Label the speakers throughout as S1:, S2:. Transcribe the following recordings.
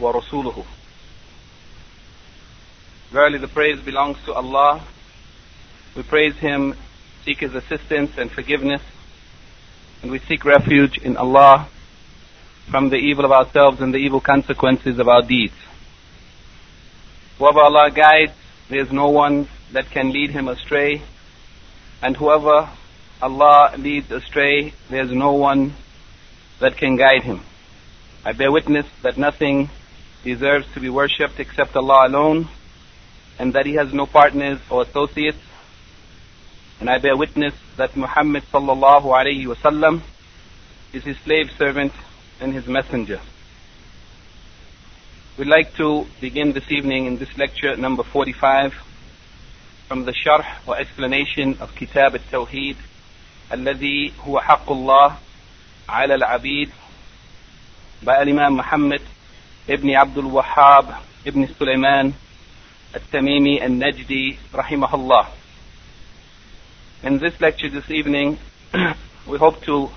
S1: ورسوله Verily the praise belongs to Allah. We praise Him, seek His assistance and forgiveness, and we seek refuge in Allah from the evil of ourselves and the evil consequences of our deeds. Whoever Allah guides, there is no one that can lead him astray, and whoever Allah leads astray, there is no one that can guide him. I bear witness that nothing deserves to be worshipped except Allah alone, and that He has no partners or associates. And I bear witness that Muhammad sallallahu alayhi wasallam is His slave servant and His messenger. We'd like to begin this evening in this lecture number 45 from the sharh or explanation of Kitab al-Tawheed الذي هو حق الله على العبيد by Imam Muhammad ibn Abdul Wahhab ibn Sulaiman al-Tamimi al-Najdi rahimahullah. In this lecture this evening, we hope to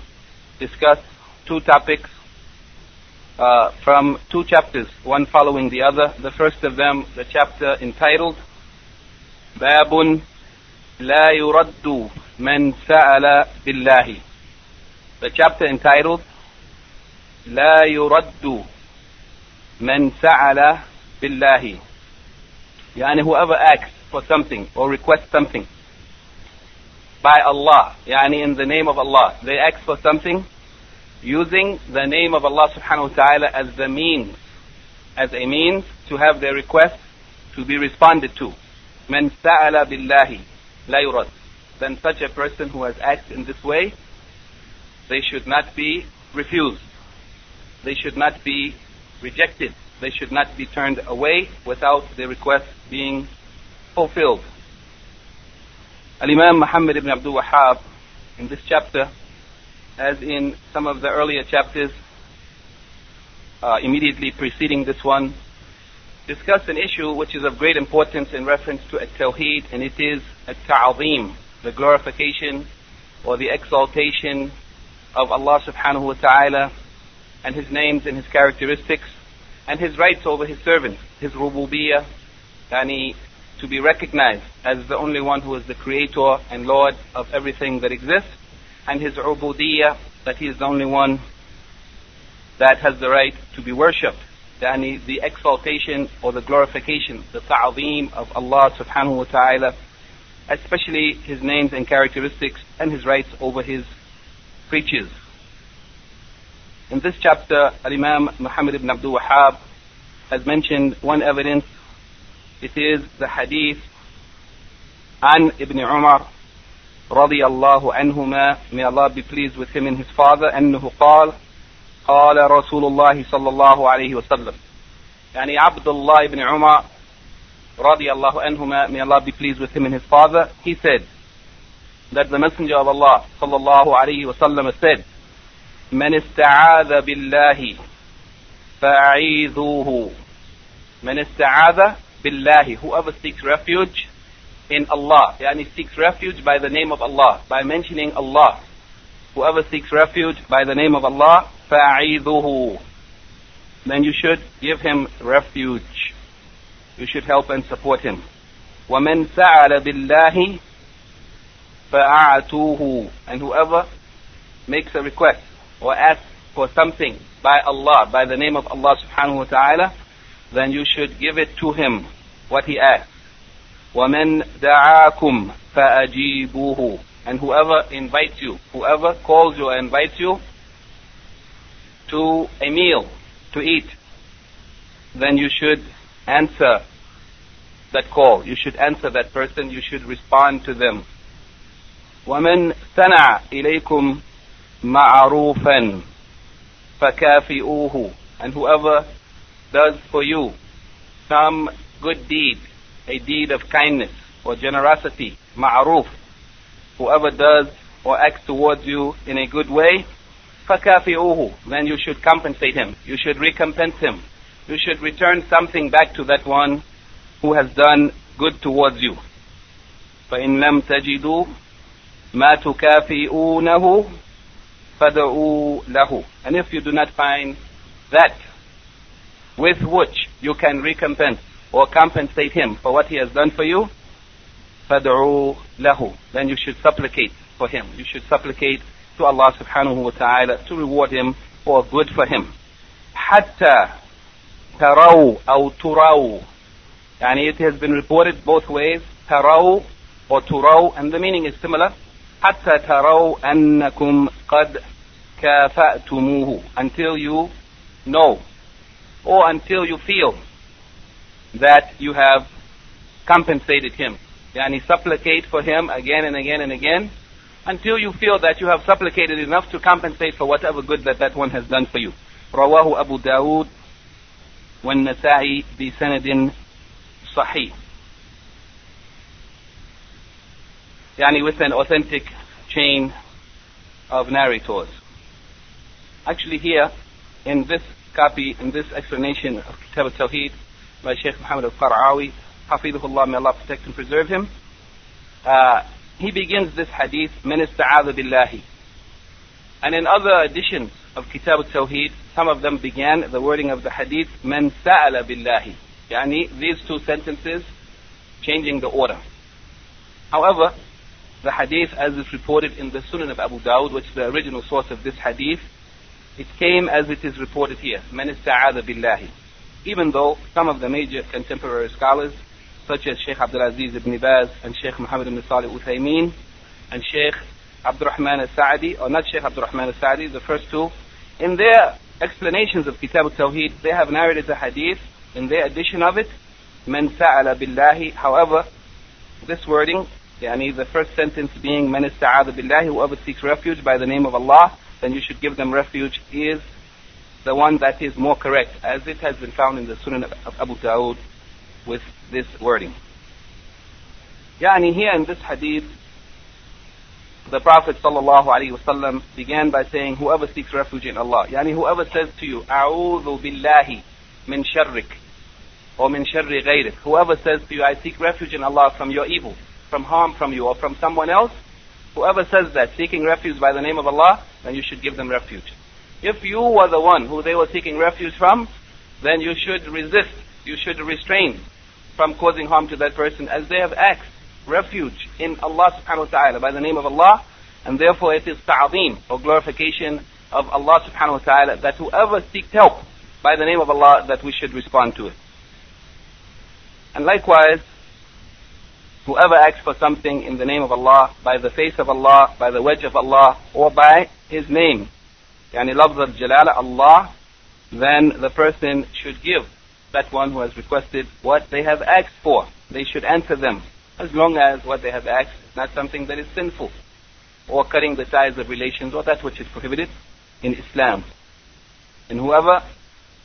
S1: discuss two topics uh, from two chapters, one following the other. The first of them, the chapter entitled باب لا يرد من سأل بالله. The chapter entitled لا يرد من سأل بالله يعني whoever asks for something or requests something by Allah يعني in the name of Allah they ask for something using the name of Allah subhanahu wa ta'ala as the means as a means to have their request to be responded to من سأل بالله لا يرد then such a person who has acted in this way they should not be refused they should not be rejected. They should not be turned away without the request being fulfilled. Al-Imam Muhammad ibn Abdul Wahhab in this chapter, as in some of the earlier chapters uh, immediately preceding this one, discussed an issue which is of great importance in reference to at-tawheed and it is at-ta'zim, the glorification or the exaltation of Allah subhanahu wa ta'ala and his names and his characteristics and his rights over his servants, his rububiyyah, yani to be recognized as the only one who is the creator and lord of everything that exists, and his ubudiyyah, that he is the only one that has the right to be worshipped. Yani the exaltation or the glorification, the ta'zim of Allah subhanahu wa ta'ala, especially his names and characteristics and his rights over his creatures. In this chapter, Imam Muhammad ibn Abdul Wahhab has mentioned one evidence. It is the hadith an Ibn Umar رضي الله عنهما may Allah be pleased with him and his father أنه قال قال رسول الله صلى الله عليه وسلم يعني عبد الله ibn Umar رضي الله عنهما may Allah be pleased with him and his father he said that the messenger of Allah صلى الله عليه وسلم said من استعاذ بالله فأعيذوه من استعاذ بالله whoever seeks refuge in Allah يعني seeks refuge by the name of Allah by mentioning Allah whoever seeks refuge by the name of Allah فأعيذوه then you should give him refuge you should help and support him ومن سأل بالله فأعتوه and whoever makes a request or ask for something by Allah, by the name of Allah subhanahu wa ta'ala, then you should give it to him, what he asks. وَمَن دَعَاكُمْ فَأَجِيبُوهُ And whoever invites you, whoever calls you or invites you to a meal, to eat, then you should answer that call. You should answer that person. You should respond to them. وَمَن سَنَعَ إِلَيْكُمْ معروفا فكافئوه and whoever does for you some good deed, a deed of kindness or generosity, ma'ruf, whoever does or acts towards you in a good way, فَكَافِئُوهُ Then you should compensate him. You should recompense him. You should return something back to that one who has done good towards you. فَإِن لَمْ تَجِدُوا مَا تُكَافِئُونَهُ فَدَعُوا لَهُ And if you do not find that with which you can recompense or compensate him for what he has done for you, فَدْعُوا لَهُ Then you should supplicate for him. You should supplicate to Allah subhanahu wa ta'ala to reward him for good for him. حتى تروا أو تروا يعني it has been reported both ways تروا or تروا and the meaning is similar حتى تروا أنكم قد كافأتموه until you know or until you feel that you have compensated him. Yani supplicate for him again and again and again until you feel that you have supplicated enough to compensate for whatever good that that one has done for you. رواه أبو داود والنسائي بسند صحيح. يعني with an authentic chain of narrators. Actually here, in this copy, in this explanation of Kitab al-Tawheed by Sheikh Muhammad al-Qara'awi, Hafidhullah, may Allah protect and preserve him, uh, he begins this hadith, من استعاذ بالله. And in other editions of Kitab al-Tawheed, some of them began the wording of the hadith, من سأل بالله. Yani, these two sentences changing the order. However, the hadith as is reported in the Sunan of Abu Dawud, which is the original source of this hadith, it came as it is reported here, من ista'adha billahi. Even though some of the major contemporary scholars, such as Sheikh Abdulaziz ibn Baz and Sheikh Muhammad ibn Salih Uthaymeen and Sheikh Abdurrahman al-Sa'di, or not Sheikh Abdurrahman al-Sa'di, the first two, in their explanations of Kitab al-Tawheed, they have narrated the hadith in their edition of it, من sa'ala billahi. However, this wording yani the first sentence being من استعاذ بالله, whoever seeks refuge by the name of Allah, then you should give them refuge is the one that is more correct, as it has been found in the Sunan of Abu Dawud with this wording. Yani here in this hadith, the Prophet ﷺ began by saying, whoever seeks refuge in Allah, yani whoever says to you, أعوذ بالله min sharrik, or min sharri ghayrik, whoever says to you, I seek refuge in Allah from your evil, from harm from you, or from someone else, whoever says that, seeking refuge by the name of Allah, then you should give them refuge. If you were the one who they were seeking refuge from, then you should resist, you should restrain from causing harm to that person as they have asked refuge in Allah subhanahu wa ta'ala by the name of Allah, and therefore it is ta'zim or glorification of Allah subhanahu wa ta'ala that whoever seeks help by the name of Allah that we should respond to it. And likewise, whoever asks for something in the name of Allah, by the face of Allah, by the wajh of Allah, or by His name, yani lafz al-jalala, Allah, then the person should give that one who has requested what they have asked for. They should answer them, as long as what they have asked is not something that is sinful, or cutting the ties of relations, or that which is prohibited in Islam. And whoever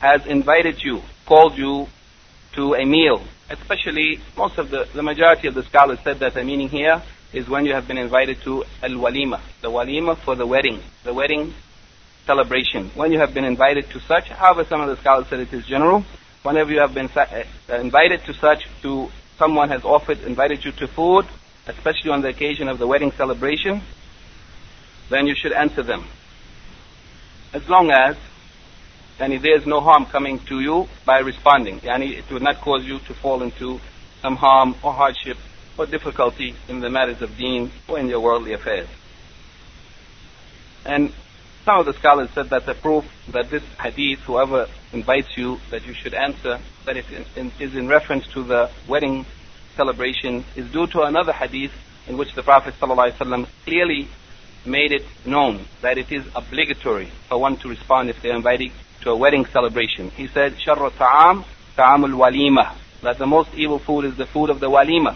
S1: has invited you, called you to a meal, especially most of the, the majority of the scholars said that the meaning here is when you have been invited to al-walima, the walima for the wedding, the wedding celebration. When you have been invited to such, however some of the scholars said it is general, whenever you have been uh, invited to such, to someone has offered, invited you to food, especially on the occasion of the wedding celebration, then you should answer them. As long as yani there is no harm coming to you by responding. Yani it will not cause you to fall into some harm or hardship or difficulty in the matters of deen or in your worldly affairs. And some of the scholars said that the proof that this hadith, whoever invites you, that you should answer, that it is in reference to the wedding celebration, is due to another hadith in which the Prophet ﷺ clearly made it known that it is obligatory for one to respond if they're invited to a wedding celebration. He said, شَرَّ ta'am ta'amul walima. That the most evil food is the food of the walima.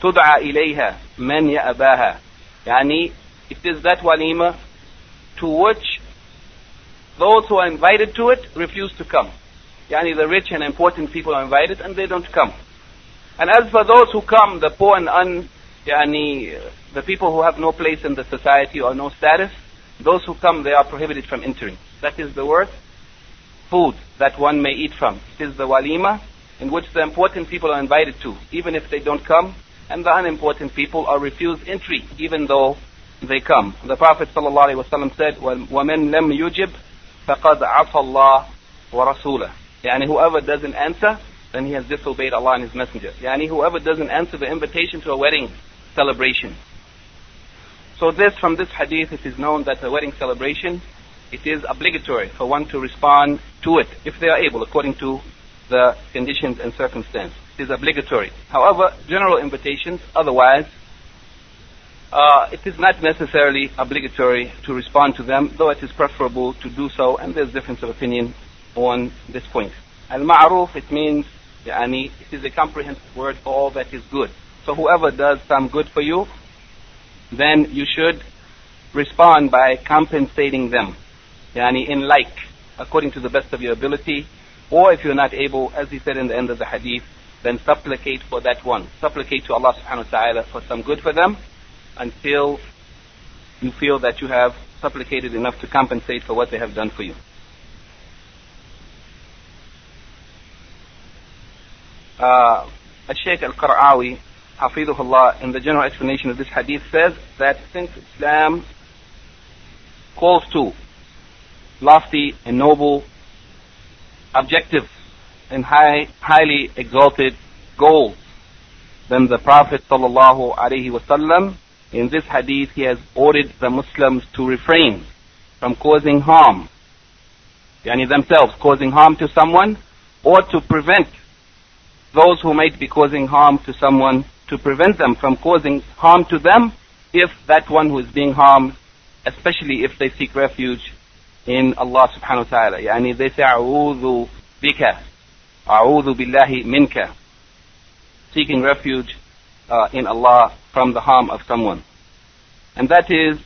S1: تُدْعَى إِلَيْهَا مَنْ يَأَبَاهَا Yani, it is that walima to which those who are invited to it refuse to come. yani the rich and important people are invited and they don't come. And as for those who come, the poor and un, yani, the people who have no place in the society or no status, those who come, they are prohibited from entering. That is the word food that one may eat from. It is the walima in which the important people are invited to, even if they don't come, and the unimportant people are refused entry, even though they come. The Prophet ﷺ said, وَمَنْ لَمْ يُجِبْ فَقَدْ عَصَى اللَّهِ وَرَسُولَهُ Yani whoever doesn't answer, then he has disobeyed Allah and His Messenger. Yani whoever doesn't answer the invitation to a wedding celebration. So this, from this hadith, it is known that a wedding celebration, it is obligatory for one to respond to it, if they are able, according to the conditions and circumstances. It is obligatory. However, general invitations, otherwise, uh, it is not necessarily obligatory to respond to them, though it is preferable to do so, and there's difference of opinion on this point. Al-ma'ruf, it means, yani, it is a comprehensive word for all that is good. So whoever does some good for you, then you should respond by compensating them, yani in like, according to the best of your ability, or if you're not able, as he said in the end of the hadith, then supplicate for that one. Supplicate to Allah subhanahu wa ta'ala for some good for them until you feel that you have supplicated enough to compensate for what they have done for you. Uh, Sheikh Al-Qara'awi, Hafidhullah, in the general explanation of this hadith says that since Islam calls to lofty and noble objectives and high, highly exalted goals, then the Prophet sallallahu in this hadith he has ordered the Muslims to refrain from causing harm, yani themselves causing harm to someone, or to prevent those who might be causing harm to someone, to prevent them from causing harm to them, if that one who is being harmed, especially if they seek refuge in Allah subhanahu wa ta'ala. Yani they say, A'udhu bika, A'udhu billahi minka. Seeking refuge uh, in Allah from the harm of someone. And that is,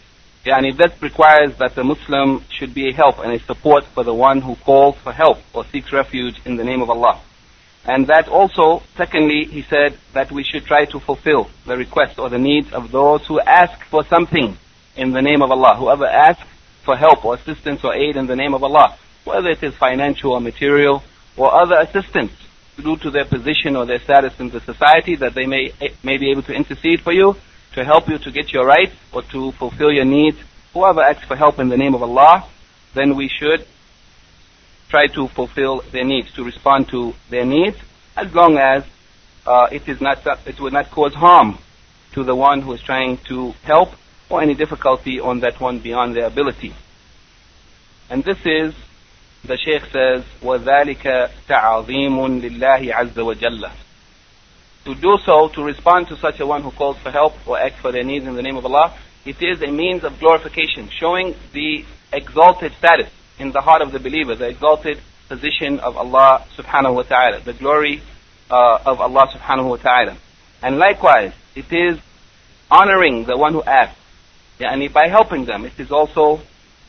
S1: yani that requires that the Muslim should be a help and a support for the one who calls for help or seeks refuge in the name of Allah. And that also, secondly, he said that we should try to fulfill the request or the needs of those who ask for something in the name of Allah. Whoever asks for help or assistance or aid in the name of Allah, whether it is financial or material or other assistance due to their position or their status in the society that they may, may be able to intercede for you, to help you to get your rights or to fulfill your needs. Whoever asks for help in the name of Allah, then we should try to fulfill their needs, to respond to their needs, as long as uh, it is not it will not cause harm to the one who is trying to help or any difficulty on that one beyond their ability. And this is, the Shaykh says, وَذَلِكَ تَعَظِيمٌ لِلَّهِ عَزَّ وَجَلَّ To do so, to respond to such a one who calls for help or asks for their needs in the name of Allah, it is a means of glorification, showing the exalted status in the heart of the believer, the exalted position of Allah subhanahu wa ta'ala, the glory uh, of Allah subhanahu wa ta'ala. And likewise, it is honoring the one who asks. Yeah, and by helping them, it is also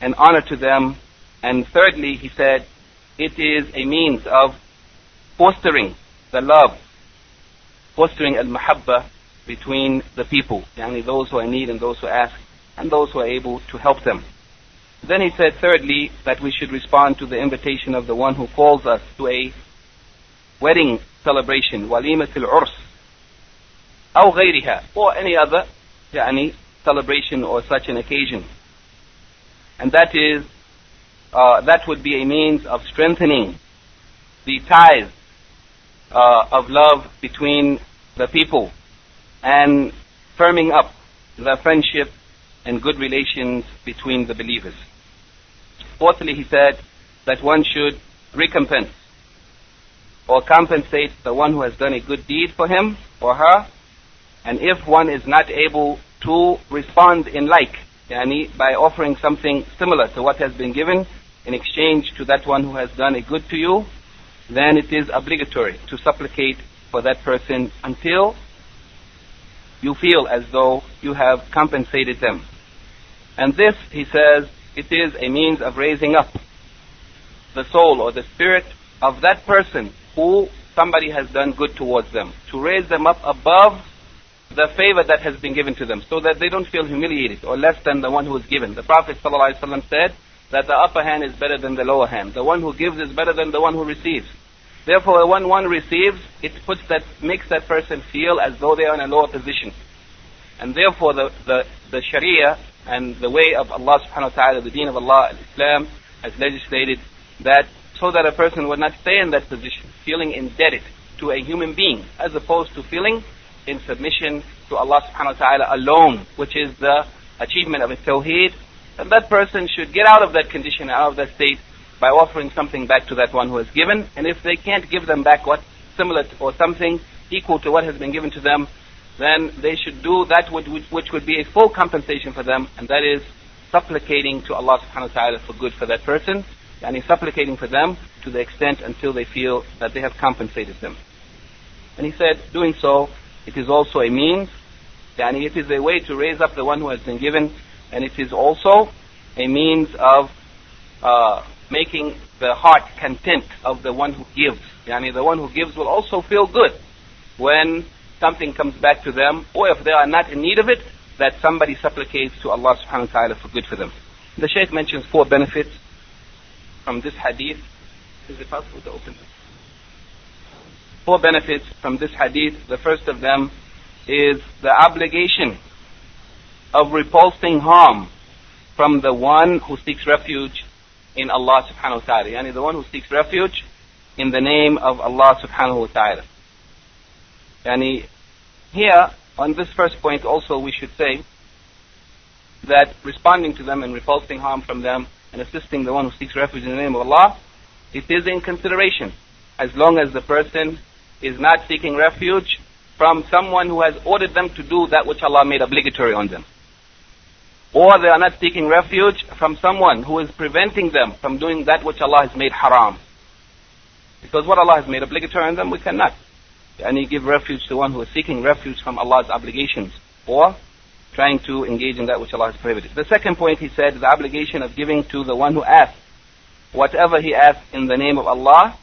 S1: an honor to them. And thirdly, he said, it is a means of fostering the love, fostering al-mahabba between the people, yani those who are in need and those who ask, and those who are able to help them. Then he said, thirdly, that we should respond to the invitation of the one who calls us to a wedding celebration, walimat al-urs, أو غيرها, or any other يعني, celebration or such an occasion. And that is, uh, that would be a means of strengthening the ties uh, of love between the people and firming up the friendship and good relations between the believers. Fourthly, he said that one should recompense or compensate the one who has done a good deed for him or her. And if one is not able to respond in like, yani by offering something similar to what has been given in exchange to that one who has done a good to you, then it is obligatory to supplicate for that person until you feel as though you have compensated them. And this, he says, it is a means of raising up the soul or the spirit of that person who somebody has done good towards them, to raise them up above the favor that has been given to them, so that they don't feel humiliated or less than the one who is given. The Prophet ﷺ said that the upper hand is better than the lower hand. The one who gives is better than the one who receives. Therefore, when one receives, it puts that, makes that person feel as though they are in a lower position. And therefore, the, the, the Sharia and the way of Allah subhanahu wa ta'ala, the deen of Allah, Islam, has legislated that so that a person would not stay in that position, feeling indebted to a human being, as opposed to feeling in submission to Allah subhanahu wa ta'ala alone, which is the achievement of a tawheed, and that person should get out of that condition, out of that state, by offering something back to that one who has given. And if they can't give them back what similar or something equal to what has been given to them, then they should do that which, which would be a full compensation for them, and that is supplicating to Allah subhanahu wa ta'ala for good for that person, and he's supplicating for them to the extent until they feel that they have compensated them. And he said, doing so, it is also a means, and it is a way to raise up the one who has been given, and it is also a means of uh, making the heart content of the one who gives. Yani the one who gives will also feel good when something comes back to them, or if they are not in need of it, that somebody supplicates to Allah subhanahu wa ta'ala for good for them. The Shaykh mentions four benefits from this hadith. Is it possible to open this? Four benefits from this hadith. The first of them is the obligation of repulsing harm from the one who seeks refuge in Allah subhanahu wa ta'ala. Yani the one who seeks refuge in the name of Allah subhanahu wa ta'ala. Yani here, on this first point also we should say that responding to them and repulsing harm from them and assisting the one who seeks refuge in the name of Allah, it is in consideration as long as the person is not seeking refuge from someone who has ordered them to do that which Allah made obligatory on them. Or they are not seeking refuge from someone who is preventing them from doing that which Allah has made haram. Because what Allah has made obligatory on them, we cannot. And you give refuge to one who is seeking refuge from Allah's obligations. Or trying to engage in that which Allah has prohibited. The second point he said, the obligation of giving to the one who asks. Whatever he asks in the name of Allah,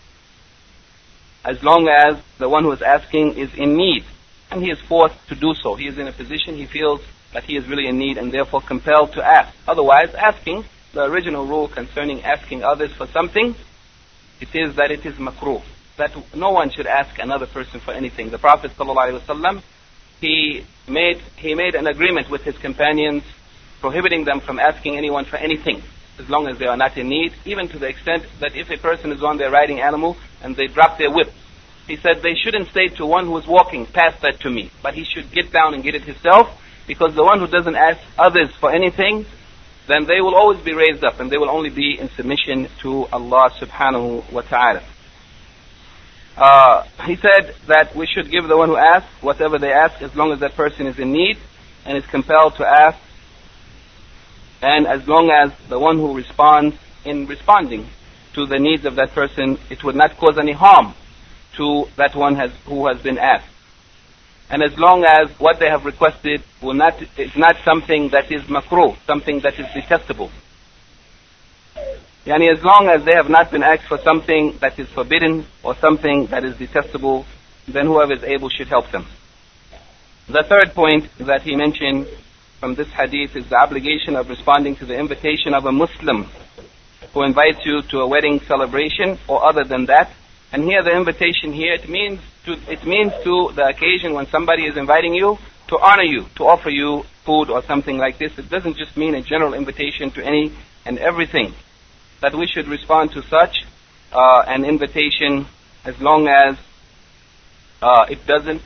S1: as long as the one who is asking is in need. And he is forced to do so. He is in a position he feels that he is really in need and therefore compelled to ask. Otherwise, asking, the original rule concerning asking others for something, it is that it is makruh. That no one should ask another person for anything. The Prophet ﷺ, he made, he made an agreement with his companions prohibiting them from asking anyone for anything as long as they are not in need, even to the extent that if a person is on their riding animal and they drop their whips. he said they shouldn't say to one who is walking, pass that to me, but he should get down and get it himself, because the one who doesn't ask others for anything, then they will always be raised up and they will only be in submission to Allah subhanahu wa ta'ala. Uh, he said that we should give the one who asks whatever they ask as long as that person is in need and is compelled to ask and as long as the one who responds in responding to the needs of that person, it would not cause any harm to that one has, who has been asked. And as long as what they have requested will not, is not something that is makruh, something that is detestable. Yani as long as they have not been asked for something that is forbidden or something that is detestable, then whoever is able should help them. The third point that he mentioned from this hadith is the obligation of responding to the invitation of a Muslim who invites you to a wedding celebration or other than that. And here the invitation here, it means to, it means to the occasion when somebody is inviting you to honor you, to offer you food or something like this. It doesn't just mean a general invitation to any and everything. That we should respond to such uh, an invitation as long as uh, it doesn't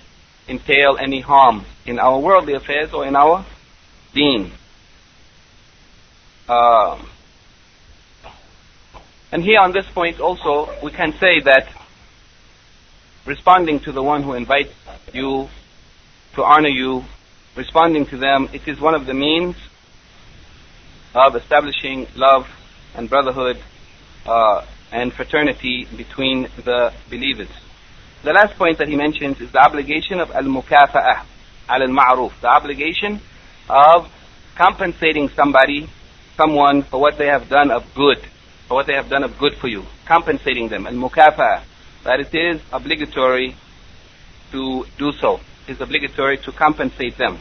S1: entail any harm in our worldly affairs or in our deen. Uh, and here on this point also, we can say that responding to the one who invites you to honor you, responding to them, it is one of the means of establishing love and brotherhood uh, and fraternity between the believers. The last point that he mentions is the obligation of al-mukafa'ah, al-ma'ruf, the obligation of compensating somebody, someone, for what they have done of good for what they have done of good for you, compensating them, and mukafa, that it is obligatory to do so. It is obligatory to compensate them.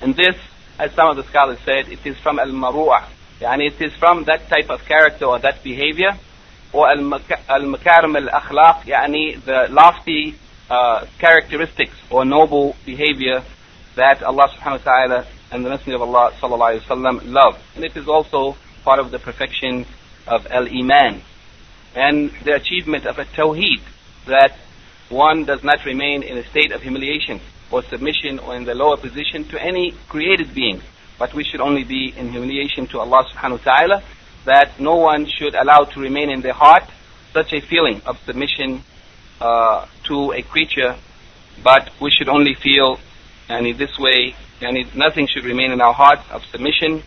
S1: And this, as some of the scholars said, it is from al-maru'ah. and it is from that type of character or that behavior, or al-makarim al-akhlaq, yani the lofty uh, characteristics or noble behavior that Allah subhanahu wa ta'ala and the Messenger of Allah sallallahu alayhi wa love. And it is also part of the perfection of al-iman and the achievement of a tawheed that one does not remain in a state of humiliation or submission or in the lower position to any created being. But we should only be in humiliation to Allah subhanahu wa ta'ala that no one should allow to remain in their heart such a feeling of submission uh, to a creature. But we should only feel and in this way and nothing should remain in our hearts of submission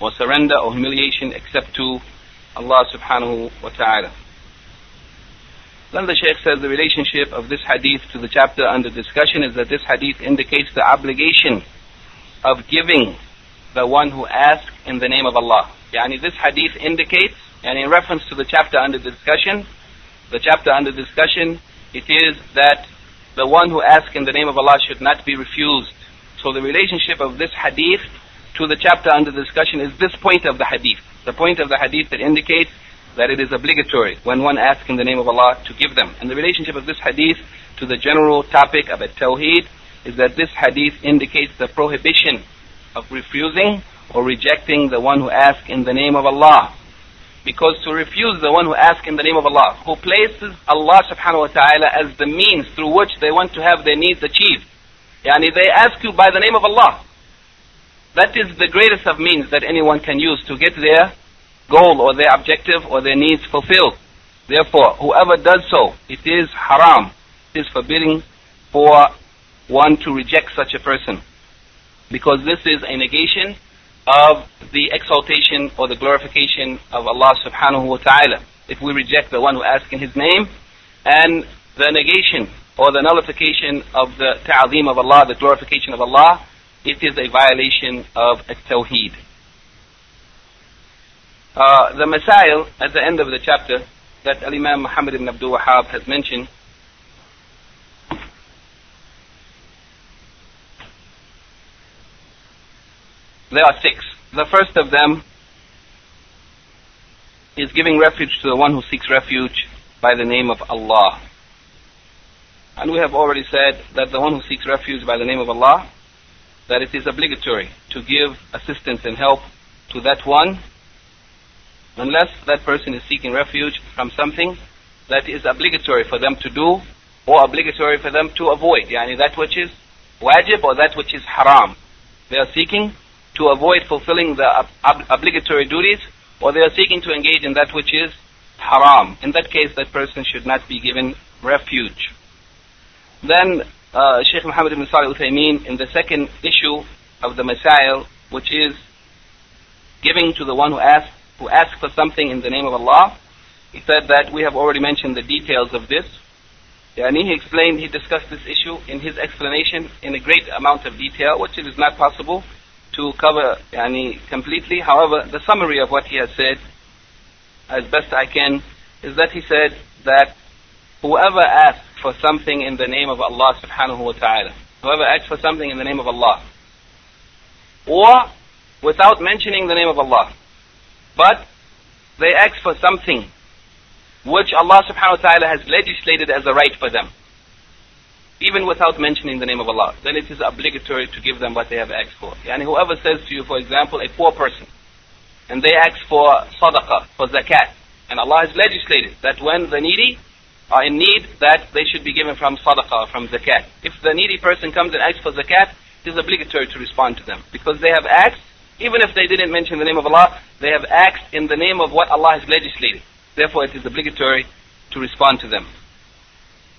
S1: or surrender or humiliation except to Allah subhanahu wa ta'ala. Then the Shaykh says the relationship of this hadith to the chapter under discussion is that this hadith indicates the obligation of giving the one who asks in the name of Allah. Yani this hadith indicates, and in reference to the chapter under discussion, the chapter under discussion, it is that the one who asks in the name of Allah should not be refused. So the relationship of this hadith to the chapter under discussion is this point of the hadith. The point of the hadith that indicates that it is obligatory when one asks in the name of Allah to give them. And the relationship of this hadith to the general topic of at-tawheed is that this hadith indicates the prohibition of refusing or rejecting the one who asks in the name of Allah. Because to refuse the one who asks in the name of Allah, who places Allah subhanahu wa ta'ala as the means through which they want to have their needs achieved. Yani they ask you by the name of Allah. That is the greatest of means that anyone can use to get their goal or their objective or their needs fulfilled. Therefore, whoever does so, it is haram. It is forbidding for one to reject such a person. Because this is a negation of the exaltation or the glorification of Allah subhanahu wa ta'ala. If we reject the one who asks in His name, and the negation or the nullification of the ta'zeem of Allah, the glorification of Allah, it is a violation of at-tawheed. Uh, the Masail at the end of the chapter that Al-Imam Muhammad ibn Abdul Wahhab has mentioned There are six. The first of them is giving refuge to the one who seeks refuge by the name of Allah. And we have already said that the one who seeks refuge by the name of Allah, that it is obligatory to give assistance and help to that one, unless that person is seeking refuge from something that is obligatory for them to do or obligatory for them to avoid, yani that which is wajib or that which is haram. They are seeking to avoid fulfilling the ob- obligatory duties, or they are seeking to engage in that which is haram. In that case, that person should not be given refuge. Then uh, Sheikh Muhammad ibn Salih Uthaymeen, in the second issue of the Masail, which is giving to the one who asks, who asks for something in the name of Allah, he said that we have already mentioned the details of this. And he explained, he discussed this issue in his explanation in a great amount of detail, which it is not possible to cover yani, completely. However, the summary of what he has said, as best I can, is that he said that whoever asks for something in the name of Allah subhanahu wa ta'ala, whoever asks for something in the name of Allah, or without mentioning the name of Allah, but they ask for something which Allah subhanahu wa ta'ala has legislated as a right for them. Even without mentioning the name of Allah, then it is obligatory to give them what they have asked for. And whoever says to you, for example, a poor person, and they ask for sadaqah, for zakat, and Allah has legislated that when the needy are in need, that they should be given from sadaqah, from zakat. If the needy person comes and asks for zakat, it is obligatory to respond to them, because they have asked, even if they didn't mention the name of Allah, they have asked in the name of what Allah has legislated. Therefore, it is obligatory to respond to them.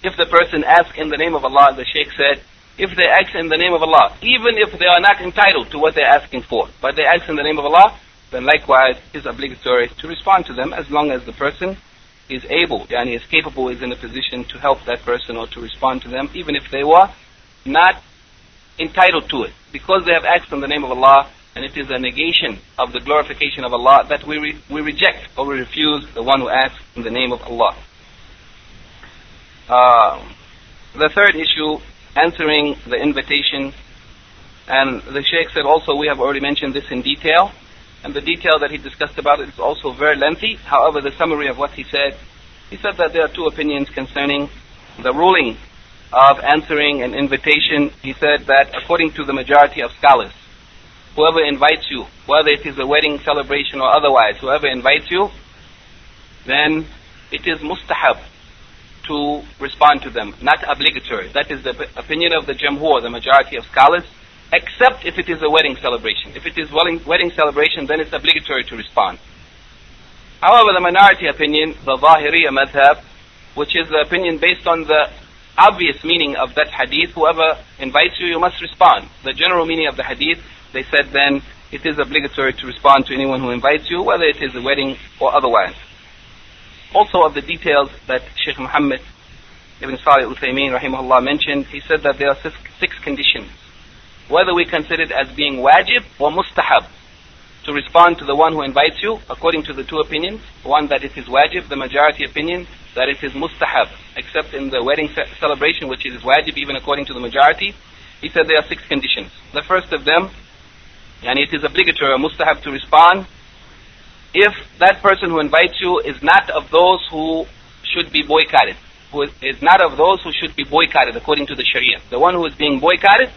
S1: If the person asks in the name of Allah, the Sheikh said, if they ask in the name of Allah, even if they are not entitled to what they're asking for, but they ask in the name of Allah, then likewise it is obligatory to respond to them as long as the person is able, and is capable, is in a position to help that person or to respond to them, even if they were not entitled to it. Because they have asked in the name of Allah, and it is a negation of the glorification of Allah that we, re- we reject or we refuse the one who asks in the name of Allah. Uh, the third issue, answering the invitation, and the Sheikh said also we have already mentioned this in detail, and the detail that he discussed about it is also very lengthy. However, the summary of what he said, he said that there are two opinions concerning the ruling of answering an invitation. He said that according to the majority of scholars, whoever invites you, whether it is a wedding celebration or otherwise, whoever invites you, then it is mustahab to respond to them, not obligatory. That is the opinion of the jamhur, the majority of scholars, except if it is a wedding celebration. If it is wedding, wedding celebration, then it's obligatory to respond. However, the minority opinion, the Zahiriya madhab, which is the opinion based on the obvious meaning of that hadith, whoever invites you, you must respond. The general meaning of the hadith, they said then, it is obligatory to respond to anyone who invites you, whether it is a wedding or otherwise. Also of the details that Sheikh Muhammad Ibn Salih al-Uthaymeen rahimahullah mentioned, he said that there are six, six conditions. Whether we consider it as being wajib or mustahab, to respond to the one who invites you, according to the two opinions, one that it is wajib, the majority opinion, that it is mustahab, except in the wedding ce- celebration, which is wajib even according to the majority. He said there are six conditions. The first of them, and it is obligatory or mustahab to respond if that person who invites you is not of those who should be boycotted, who is not of those who should be boycotted according to the Sharia. The one who is being boycotted,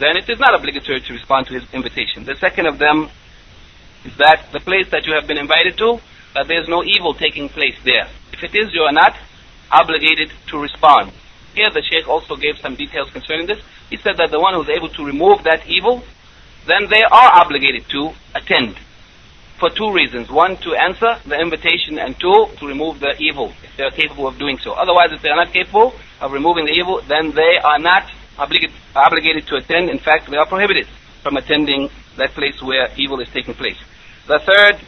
S1: then it is not obligatory to respond to his invitation. The second of them is that the place that you have been invited to, that there is no evil taking place there. If it is, you are not obligated to respond. Here the Sheikh also gave some details concerning this. He said that the one who is able to remove that evil, then they are obligated to attend for two reasons. One, to answer the invitation, and two, to remove the evil, if they are capable of doing so. Otherwise, if they are not capable of removing the evil, then they are not obligated, to attend. In fact, they are prohibited from attending that place where evil is taking place. The third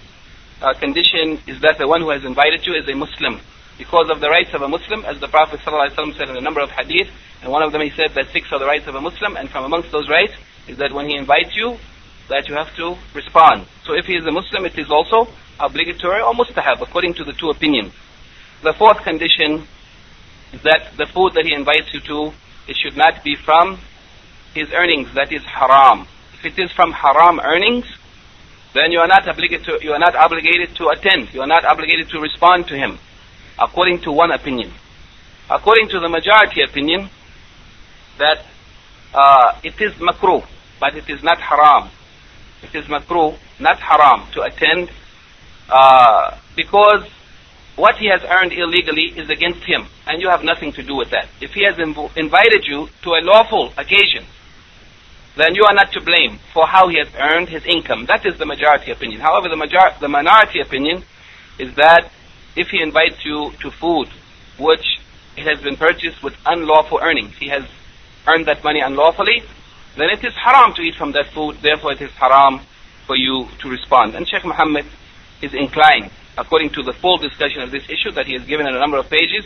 S1: uh, condition is that the one who has invited you is a Muslim. Because of the rights of a Muslim, as the Prophet ﷺ said in a number of hadith, and one of them he said that six are the rights of a Muslim, and from amongst those rights is that when he invites you, that you have to respond. So if he is a Muslim, it is also obligatory or mustahab, according to the two opinions. The fourth condition is that the food that he invites you to, it should not be from his earnings, that is haram. If it is from haram earnings, then you are not obligated to, you are not obligated to attend. You are not obligated to respond to him, according to one opinion. According to the majority opinion, that uh, it is makruh, but it is not haram. It is makruh, not haram, to attend, uh, because what he has earned illegally is against him, and you have nothing to do with that. If he has inv- invited you to a lawful occasion, then you are not to blame for how he has earned his income. That is the majority opinion. However, the, major- the minority opinion is that if he invites you to food which has been purchased with unlawful earnings, he has earned that money unlawfully, then it is haram to eat from that food, therefore it is haram for you to respond. And Sheikh Muhammad is inclined, according to the full discussion of this issue that he has given in a number of pages,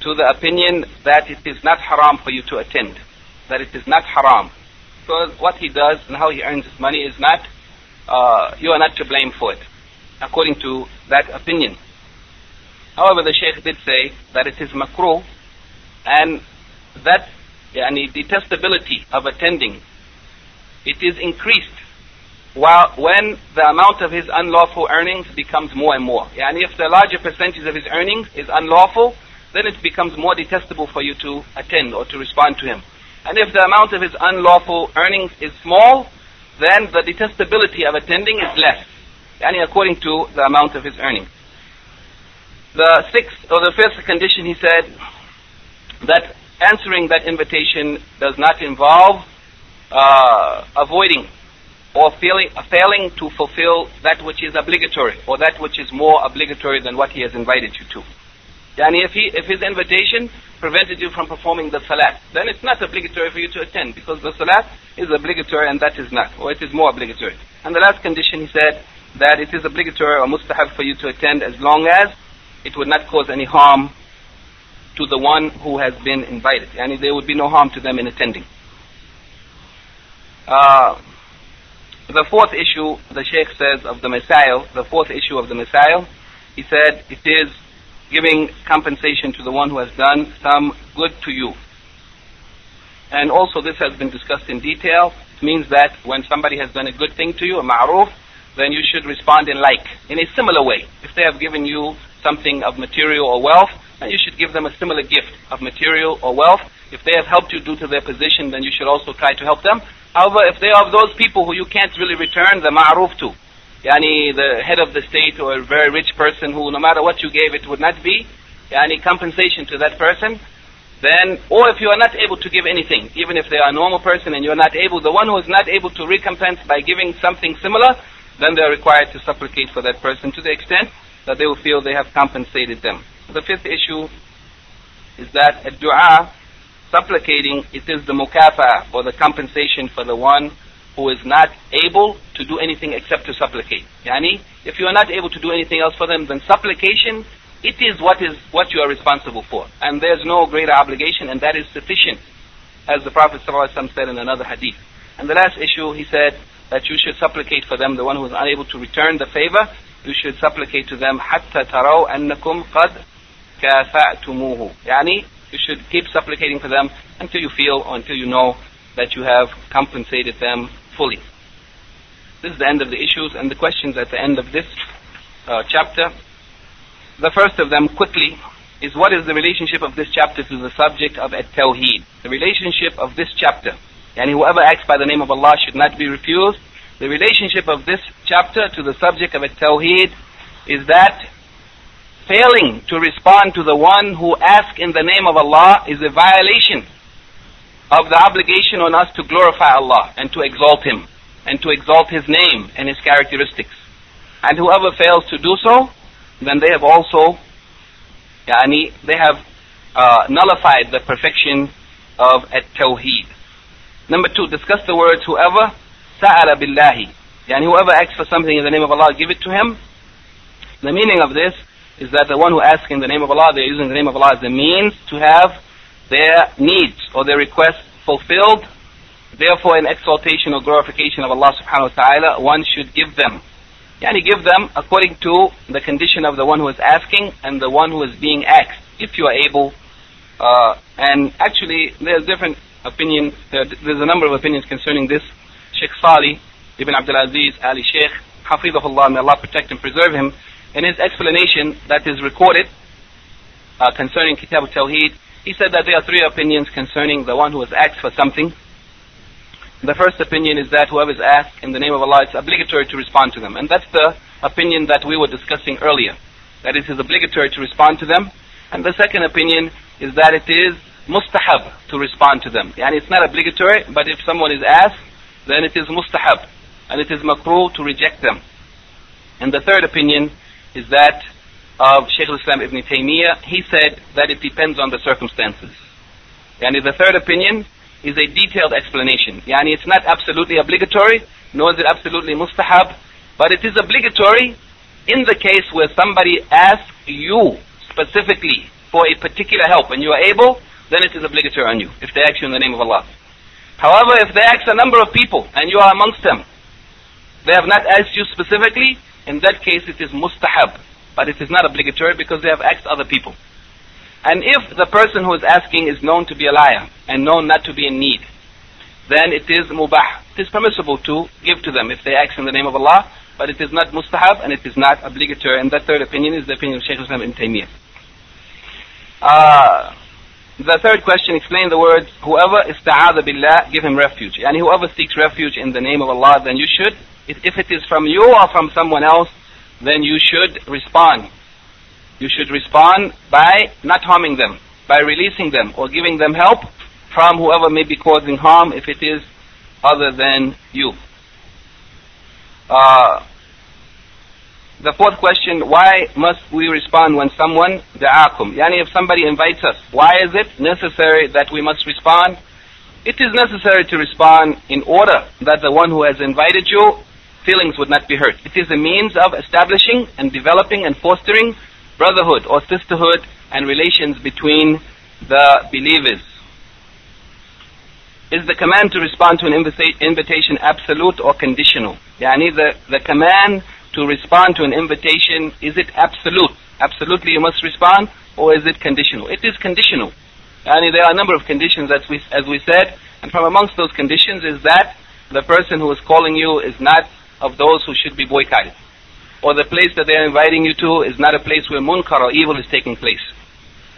S1: to the opinion that it is not haram for you to attend. That it is not haram. Because what he does and how he earns his money is not, uh, you are not to blame for it, according to that opinion. However, the Sheikh did say that it is makruh, and that yani, detestability of attending, it is increased while when the amount of his unlawful earnings becomes more and more. And if the larger percentage of his earnings is unlawful, then it becomes more detestable for you to attend or to respond to him. And if the amount of his unlawful earnings is small, then the detestability of attending is less. Yani according to the amount of his earnings. The sixth or the fifth condition he said that answering that invitation does not involve uh, avoiding or failing, failing to fulfill that which is obligatory or that which is more obligatory than what he has invited you to. Yani if, he, if his invitation prevented you from performing the salat, then it's not obligatory for you to attend because the salat is obligatory and that is not, or it is more obligatory. And the last condition he said that it is obligatory or mustahab for you to attend as long as it would not cause any harm to the one who has been invited. Yani there would be no harm to them in attending. Uh, The fourth issue, the Sheikh says of the Masail, the fourth issue of the Masail, he said it is giving compensation to the one who has done some good to you. And also this has been discussed in detail. It means that when somebody has done a good thing to you, a ma'ruf, then you should respond in like, in a similar way. If they have given you something of material or wealth, then you should give them a similar gift of material or wealth. If they have helped you due to their position, then you should also try to help them. However, if they are of those people who you can't really return the ma'ruf to, yani the head of the state or a very rich person who no matter what you gave it would not be, yani compensation to that person, then, or if you are not able to give anything, even if they are a normal person and you are not able, the one who is not able to recompense by giving something similar, then they are required to supplicate for that person to the extent that they will feel they have compensated them. The fifth issue is that a dua, supplicating, it is the mukafa, or the compensation for the one who is not able to do anything except to supplicate. Yani, if you are not able to do anything else for them, then supplication it is what is what you are responsible for. And there's no greater obligation, and that is sufficient, as the Prophet ﷺ said in another hadith. And the last issue, he said that you should supplicate for them, the one who is unable to return the favor, you should supplicate to them, حَتَّى تَرَوْا أَنَّكُمْ قَدْ كَافَأْتُمُوهُ Yani, you should keep supplicating for them until you feel or until you know that you have compensated them fully. This is the end of the issues and the questions at the end of this uh, chapter. The first of them, quickly, is what is the relationship of this chapter to the subject of at-tawheed? The relationship of this chapter, and whoever acts by the name of Allah should not be refused. the relationship of this chapter to the subject of at-tawheed is that failing to respond to the one who asks in the name of Allah is a violation of the obligation on us to glorify Allah and to exalt Him and to exalt His name and His characteristics. And whoever fails to do so, then they have also, yani, they have uh, nullified the perfection of at-tawheed. Number two, discuss the words whoever sa'ala billahi. Yani whoever asks for something in the name of Allah, give it to him. The meaning of this is that the one who asks in the name of Allah, they're using the name of Allah as the means to have their needs or their requests fulfilled. Therefore, in exaltation or glorification of Allah subhanahu wa ta'ala, one should give them Yani give them according to the condition of the one who is asking and the one who is being asked, if you are able. Uh, and actually, there's different opinions. There's a number of opinions concerning this. Sheikh Salih ibn Abdul Aziz Ali Sheikh, Hafidahullah, may Allah protect and preserve him, in his explanation that is recorded uh, concerning Kitab al-Tawheed, he said that there are three opinions concerning the one who is asked for something. The first opinion is that whoever is asked in the name of Allah, it's obligatory to respond to them. And that's the opinion that we were discussing earlier. That it is obligatory to respond to them. And the second opinion is that it is mustahab to respond to them. And it's not obligatory, but if someone is asked, then it is mustahab. And it is makruh to reject them. And the third opinion is that of Shaykh al-Islam ibn Taymiyyah. He said that it depends on the circumstances. And the third opinion is a detailed explanation. Yani it's not absolutely obligatory, nor is it absolutely mustahab, but it is obligatory in the case where somebody asks you specifically for a particular help and you are able, then it is obligatory on you if they ask you in the name of Allah. However, if they ask a number of people and you are amongst them, they have not asked you specifically, in that case it is mustahab, but it is not obligatory because they have asked other people. And if the person who is asking is known to be a liar and known not to be in need, then it is mubah. It is permissible to give to them if they ask in the name of Allah, but it is not mustahab and it is not obligatory. And that third opinion is the opinion of Shaykh Islam ibn Taymiyyah. Uh, the third question, explain the words, whoever ista'adha billah, give him refuge. And whoever seeks refuge in the name of Allah, then you should, if it is from you or from someone else, then you should respond you should respond by not harming them, by releasing them or giving them help from whoever may be causing harm if it is other than you. Uh, the fourth question, why must we respond when someone da'akum? Yani if somebody invites us, why is it necessary that we must respond? It is necessary to respond in order that the one who has invited you, feelings would not be hurt. It is a means of establishing and developing and fostering brotherhood or sisterhood and relations between the believers. is the command to respond to an invitation absolute or conditional? Yani the, the command to respond to an invitation, is it absolute? Absolutely you must respond, or is it conditional? It is conditional. Yani there are a number of conditions as we, as we said, and from amongst those conditions is that the person who is calling you is not of those who should be boycotted. Or the place that they are inviting you to is not a place where munkar or evil is taking place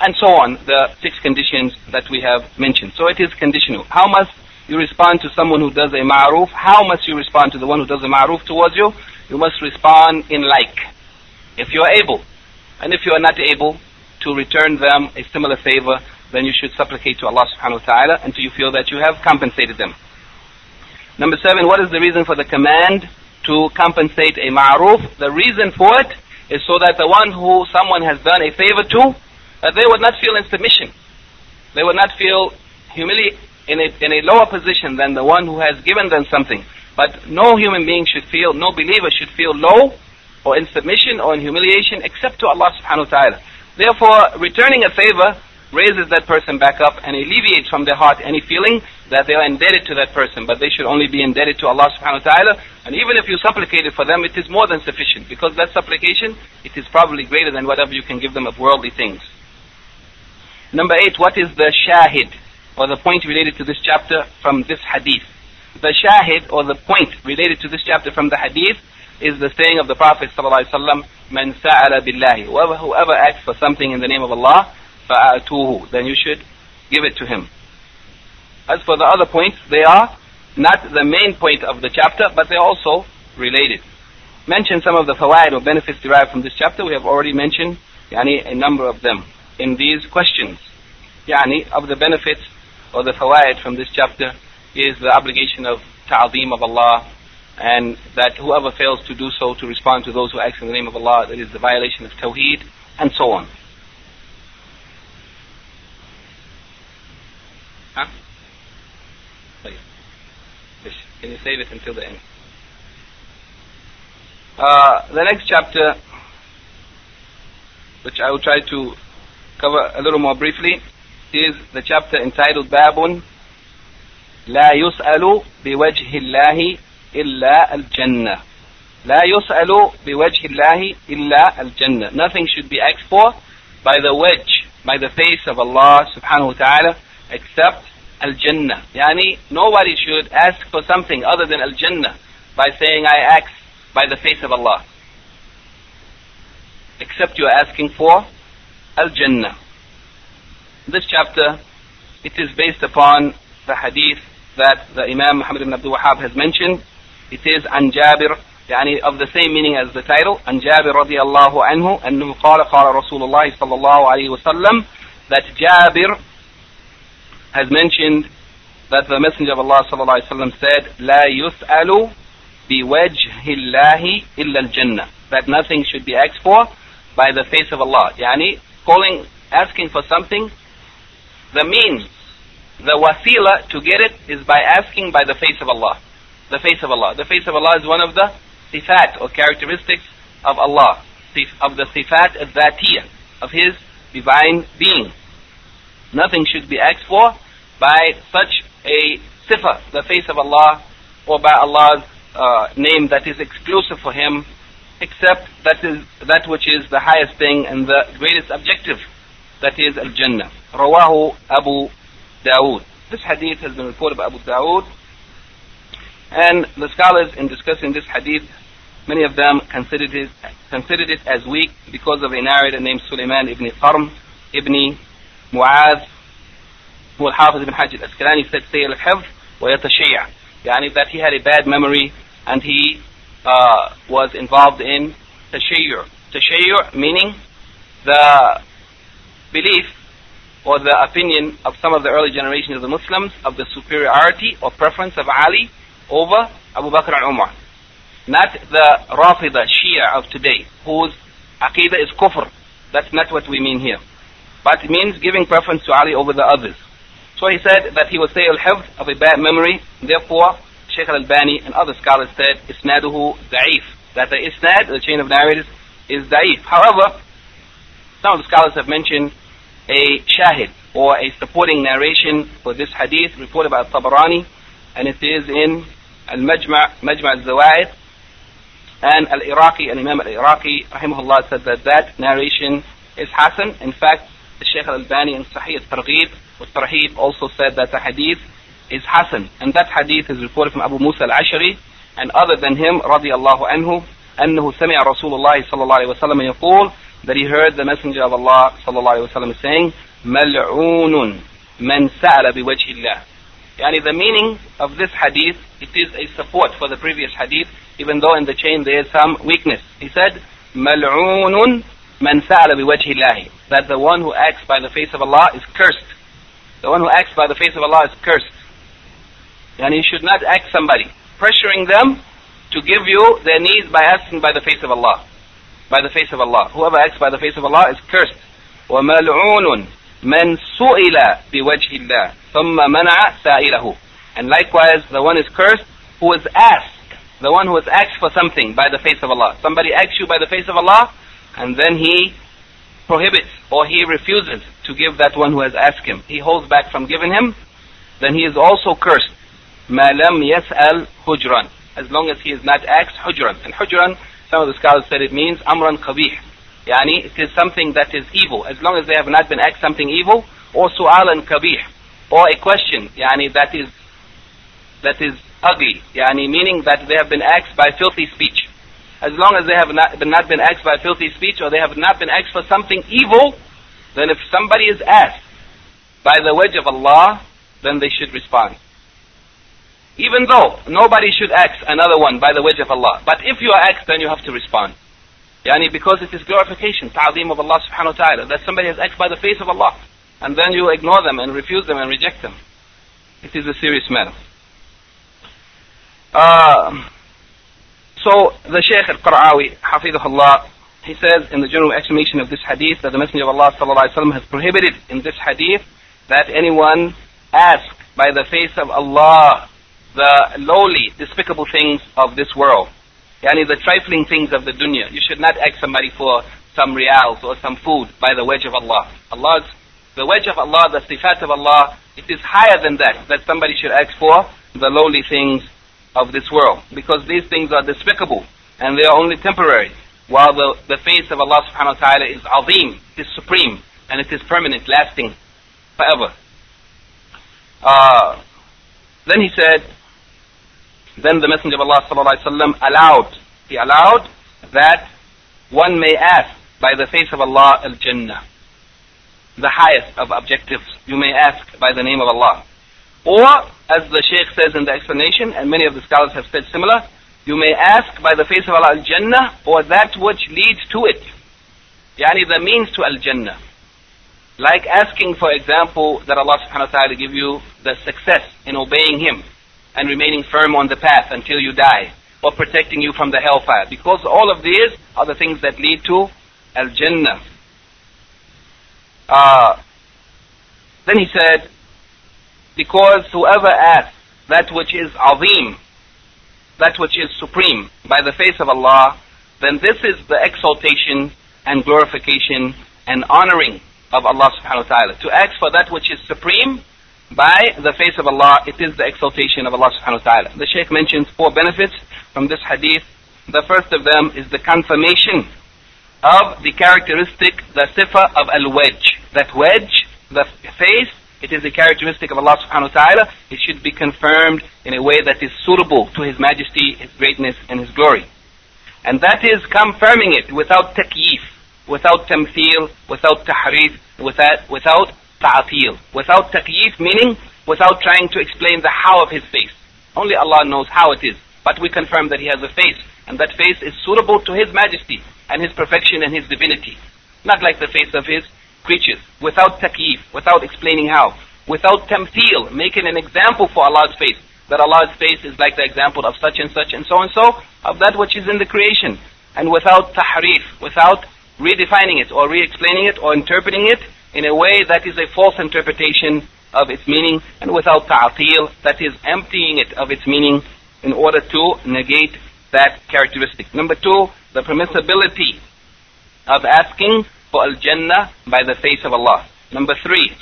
S1: and so on, the six conditions that we have mentioned. So it is conditional. How must you respond to someone who does a ma'ruf? How must you respond to the one who does a ma'ruf towards you? You must respond in like, if you are able. And if you are not able to return them a similar favor, then you should supplicate to Allah subhanahu wa ta'ala until you feel that you have compensated them. Number seven, what is the reason for the command to compensate a ma'ruf? The reason for it is so that the one who someone has done a favor to, uh, they would not feel in submission. They would not feel humili- in a, in a lower position than the one who has given them something. But no human being should feel, no believer should feel low or in submission or in humiliation except to Allah subhanahu wa ta'ala. Therefore, returning a favor raises that person back up and alleviates from their heart any feeling that they are indebted to that person, but they should only be indebted to Allah subhanahu wa ta'ala. And even if you supplicated for them, it is more than sufficient because that supplication, it is probably greater than whatever you can give them of worldly things. Number eight, what is the shahid, or the point related to this chapter from this hadith? The shahid, or the point related to this chapter from the hadith, is the saying of the Prophet ﷺ, Man sa'ala billahi. Whoever, whoever asks for something in the name of Allah, fa'atuhu. Then you should give it to him. As for the other points, they are not the main point of the chapter, but they're also related. Mention some of the fawaid or benefits derived from this chapter. We have already mentioned yani, a number of them in these questions. Yani, of the benefits or the fawaid from this chapter is the obligation of ta'zeem of Allah and that whoever fails to do so to respond to those who ask in the name of Allah, that is the violation of Tawheed and so on. Huh? Can you save it until the end? Uh, the next chapter, which I will try to cover a little more briefly is the chapter entitled Babun لا يسأل بوجه الله إلا الجنة لا يسأل بوجه الله إلا الجنة Nothing should be asked for by the wedge, by the face of Allah subhanahu wa ta'ala except Al-Jannah. Yani nobody should ask for something other than Al-Jannah by saying I ask by the face of Allah. Except you are asking for Al-Jannah. This chapter, it is based upon the hadith that the Imam Muhammad ibn Abdul Wahhab has mentioned. It is an Jabir, يعني of the same meaning as the title, عن جابر رضي الله عنه أنه قال قال رسول الله صلى الله عليه وسلم that Jabir has mentioned that the Messenger of Allah صلى الله عليه وسلم said لا يسأل بوجه الله إلا الجنة that nothing should be asked for by the face of Allah يعني calling asking for something the means the wasila to get it is by asking by the face of Allah. The face of Allah. The face of Allah is one of the sifat or characteristics of Allah. Of the sifat al-dhatiyah of His divine being. Nothing should be asked for by such a sifa the face of Allah or by Allah's uh, name that is exclusive for Him except that is that which is the highest thing and the greatest objective that is Al-Jannah. Rawahu Abu Dawood. This hadith has been reported by Abu Dawood, and the scholars in discussing this hadith, many of them considered it, considered it as weak because of a narrator named Sulaiman ibn Qarm ibn Muaz, who al-Hafiz ibn Hajar al-Asqalani said, say al-Hafz, wa yatashiyah. Yani that he had a bad memory and he uh, was involved in tashayyu'. Tashayyu' meaning the belief or the opinion of some of the early generations of the Muslims of the superiority or preference of Ali over Abu Bakr and Umar. Not the Rafida Shia of today, whose aqidah is kufr. That's not what we mean here. But it means giving preference to Ali over the others. So he said that he was say al-hifz of a bad memory, therefore Sheikh al-Albani and other scholars said isnaduhu da'if. That the isnad, the chain of narrators, is da'if. However, some of the scholars have mentioned a shahid, or a supporting narration for this hadith reported by Tabarani, and it is in Al-Majma' Majma' al-Zawaid, and Al-Iraqi, and Imam Al-Iraqi, rahimahullah, said that that narration is Hasan. In fact, the Shaykh Al-Albani in Sahih al-Targhib, al-Tarhib also said that the hadith is Hasan. And that hadith is reported from Abu Musa al-Ashari, and other than him, radiallahu anhu, أنه سمع رسول الله صلى الله عليه وسلم يقول that he heard the Messenger of Allah صلى الله عليه وسلم saying ملعون من سأل بوجه الله Yani the meaning of this hadith, it is a support for the previous hadith, even though in the chain there is some weakness. He said, ملعون من سأل بوجه الله That the one who acts by the face of Allah is cursed. The one who acts by the face of Allah is cursed. And you should not ask somebody, pressuring them to give you their needs by asking by the face of Allah. By the face of Allah. Whoever acts by the face of Allah is cursed. وَمَلْعُونٌ مَنْ سُئِلَ بِوَجْهِ اللَّهِ ثُمَّ مَنَعَ سَائِلَهُ And likewise, the one is cursed who is asked, the one who is asked for something by the face of Allah. Somebody asks you by the face of Allah, and then he prohibits or he refuses to give that one who has asked him. He holds back from giving him, then he is also cursed. مَا لَمْ يَسْأَلْ هُجْرًا As long as he is not asked hujran. And hujran, some of the scholars said it means amran qabih. Yani, it is something that is evil. As long as they have not been asked something evil, or su'alan kabih, or a question, yani, that is, that is ugly. Yani, meaning that they have been asked by filthy speech. As long as they have not been, not been asked by filthy speech, or they have not been asked for something evil, then if somebody is asked by the wajh of Allah, then they should respond. Even though nobody should ask another one by the wajh of Allah. But if you are asked, then you have to respond. Yani because it is glorification, ta'zeem of Allah subhanahu wa ta'ala, that somebody has asked by the face of Allah. And then you ignore them and refuse them and reject them. It is a serious matter. Uh, so the Shaykh al-Qara'awi, hafidhullah, he says in the general explanation of this hadith that the Messenger of Allah sallallahu has prohibited in this hadith that anyone ask by the face of Allah the lowly, despicable things of this world. Yani the trifling things of the dunya. You should not ask somebody for some reals or some food by the wajh of Allah. Allah's, the wajh of Allah, the sifat of Allah, it is higher than that, that somebody should ask for the lowly things of this world. Because these things are despicable and they are only temporary. While the, the face of Allah subhanahu wa ta'ala is azim, it is supreme, and it is permanent, lasting, forever. Uh, then he said, then the Messenger of Allah sallallahu allowed, he allowed that one may ask by the face of Allah al-Jannah, the highest of objectives. You may ask by the name of Allah. Or, as the Shaykh says in the explanation, and many of the scholars have said similar, you may ask by the face of Allah al-Jannah or that which leads to it. Yani the means to al-Jannah. Like asking, for example, that Allah subhanahu wa ta'ala give you the success in obeying Him and remaining firm on the path until you die, or protecting you from the hellfire. Because all of these are the things that lead to Al-Jannah. Uh, then he said, because whoever asks that which is azim, that which is supreme, by the face of Allah, then this is the exaltation and glorification and honoring of Allah subhanahu wa ta'ala. To ask for that which is supreme by the face of Allah, it is the exaltation of Allah subhanahu wa ta'ala. The Shaykh mentions four benefits from this hadith. The first of them is the confirmation of the characteristic, the sifa of al-wajh. That wajh, the face, it is a characteristic of Allah subhanahu wa ta'ala. It should be confirmed in a way that is suitable to His majesty, His greatness, and His glory. And that is confirming it without takyif, without tamthil, without tahrif, without, without ta'atil. Without taqyif, meaning without trying to explain the how of his face. Only Allah knows how it is. But we confirm that he has a face, and that face is suitable to his majesty, and his perfection and his divinity. Not like the face of his creatures. Without taqyif, without explaining how. Without tamthil, making an example for Allah's face. That Allah's face is like the example of such and such and so and so, of that which is in the creation. And without tahrif, without redefining it or re-explaining it or interpreting it in a way that is a false interpretation of its meaning and without ta'atil, that is emptying it of its meaning in order to negate that characteristic. Number two, the permissibility of asking for al-Jannah by the face of Allah. Number three,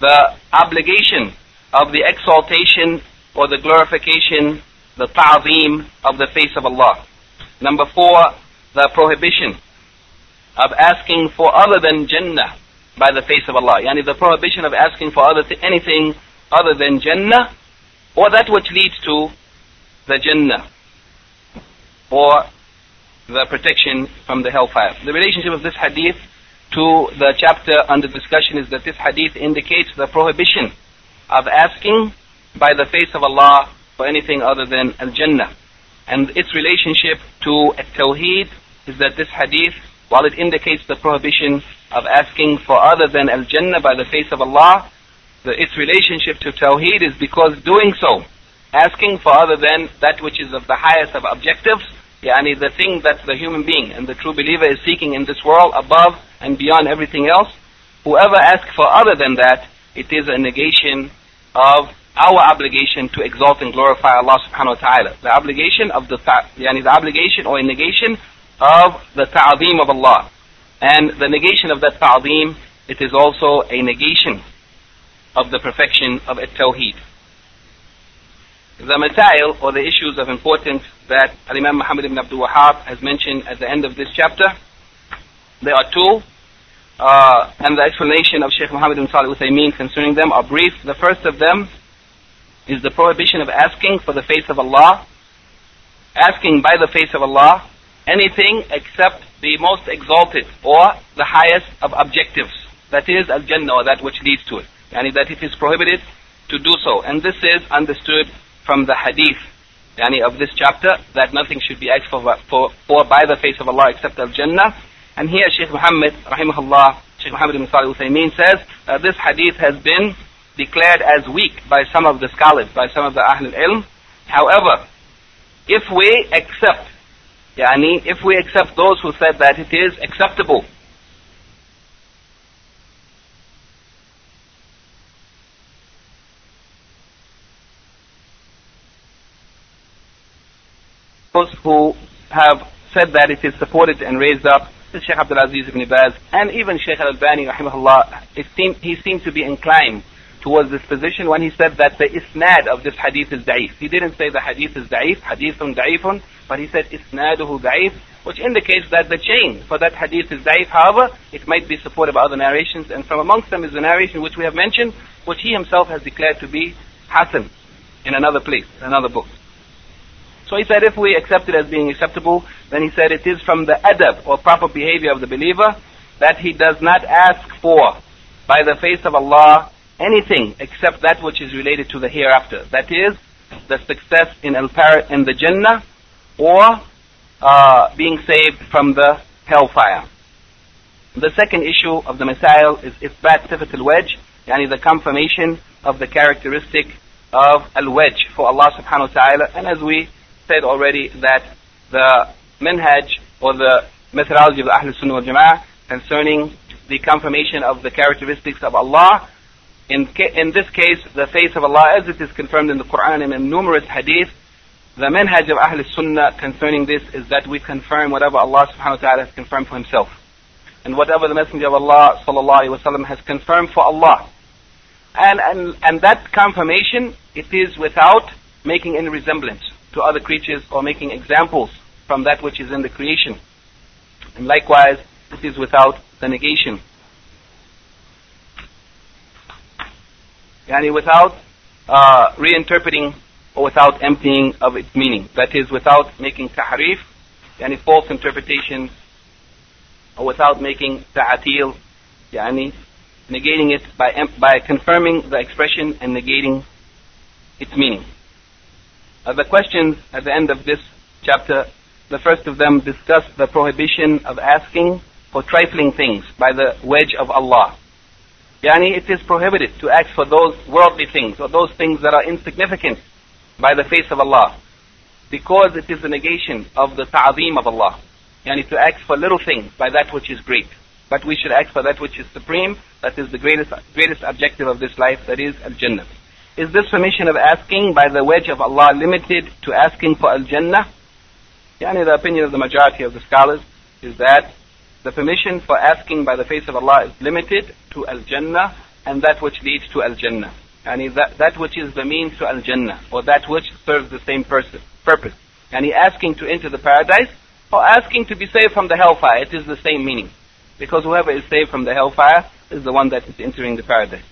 S1: the obligation of the exaltation or the glorification, the ta'zeem of the face of Allah. Number four, the prohibition of asking for other than Jannah by the face of Allah. Yani the prohibition of asking for other th- anything other than Jannah or that which leads to the Jannah or the protection from the hellfire. The relationship of this hadith to the chapter under discussion is that this hadith indicates the prohibition of asking by the face of Allah for anything other than Al-Jannah. And its relationship to Tawheed is that this hadith, while it indicates the prohibition of asking for other than Al-Jannah by the face of Allah, the, its relationship to Tawheed is because doing so, asking for other than that which is of the highest of objectives, yani the thing that the human being and the true believer is seeking in this world above and beyond everything else, whoever asks for other than that, it is a negation of our obligation to exalt and glorify Allah subhanahu wa ta'ala. The obligation of the, yani the obligation or a negation of the ta'zeem of Allah. And the negation of that ta'zeem, it is also a negation of the perfection of at-tawheed. The masail or the issues of importance that Imam Muhammad ibn Abdul Wahhab has mentioned at the end of this chapter, there are two. Uh, and the explanation of Sheikh Muhammad ibn Salih Uthaymeen concerning them are brief. The first of them is the prohibition of asking for the face of Allah, asking by the face of Allah anything except the most exalted or the highest of objectives. That is Al-Jannah or that which leads to it. Yani that it is prohibited to do so. And this is understood from the hadith yani of this chapter that nothing should be asked for, for, for by the face of Allah except Al-Jannah. And here Shaykh Muhammad, rahimahullah, Shaykh Muhammad ibn Salih Uthaymeen says that this hadith has been declared as weak by some of the scholars, by some of the Ahl al-Ilm. However, if we accept, yani, if we accept those who said that it is acceptable. Those who have said that it is supported and raised up, Sheikh Abdul Aziz ibn Baz, and even Sheikh Al-Albani, rahimahullah, he seemed to be inclined towards this position when he said that the isnad of this hadith is da'if. He didn't say the hadith is da'if, hadithun da'ifun, but he said isnaduhu da'if, which indicates that the chain for that hadith is da'if. However, it might be supported by other narrations, and from amongst them is the narration which we have mentioned, which he himself has declared to be hasan in another place, in another book. So he said if we accept it as being acceptable, then he said it is from the adab or proper behavior of the believer that he does not ask for by the face of Allah anything except that which is related to the hereafter. That is, the success in al in the Jannah or uh, being saved from the hellfire. The second issue of the Masail is Isbat Sifat al-Wajh, yani the confirmation of the characteristic of al-Wajh for Allah subhanahu wa ta'ala. And as we said already that the manhaj or the methodology of Ahl Sunnah wal Jama'ah concerning the confirmation of the characteristics of Allah. In, in this case, the face of Allah, as it is confirmed in the Quran and in numerous hadith, the manhaj of Ahl Sunnah concerning this is that we confirm whatever Allah subhanahu wa ta'ala has confirmed for Himself. And whatever the Messenger of Allah sallallahu alayhi wa has confirmed for Allah. And, and, and that confirmation, it is without making any resemblance to other creatures or making examples from that which is in the creation. And likewise, it is without the negation. Yani without uh, reinterpreting or without emptying of its meaning. That is, without making tahrif, yani false interpretations, or without making ta'atil, yani negating it by, by confirming the expression and negating its meaning. Uh, the questions at the end of this chapter, the first of them discuss the prohibition of asking for trifling things by the wajh of Allah. Yani it is prohibited to ask for those worldly things or those things that are insignificant by the face of Allah. Because it is a negation of the ta'zeem of Allah. Yani to ask for little things by that which is great. But we should ask for that which is supreme, that is the greatest, greatest objective of this life, that is Al-Jannah. Is this permission of asking by the wajh of Allah limited to asking for Al-Jannah? Yani the opinion of the majority of the scholars is that the permission for asking by the face of Allah is limited to Al-Jannah and that which leads to Al-Jannah. And that, that which is the means to Al-Jannah, or that which serves the same person, purpose. And he asking to enter the paradise, or asking to be saved from the hellfire. It is the same meaning. Because whoever is saved from the hellfire is the one that is entering the paradise.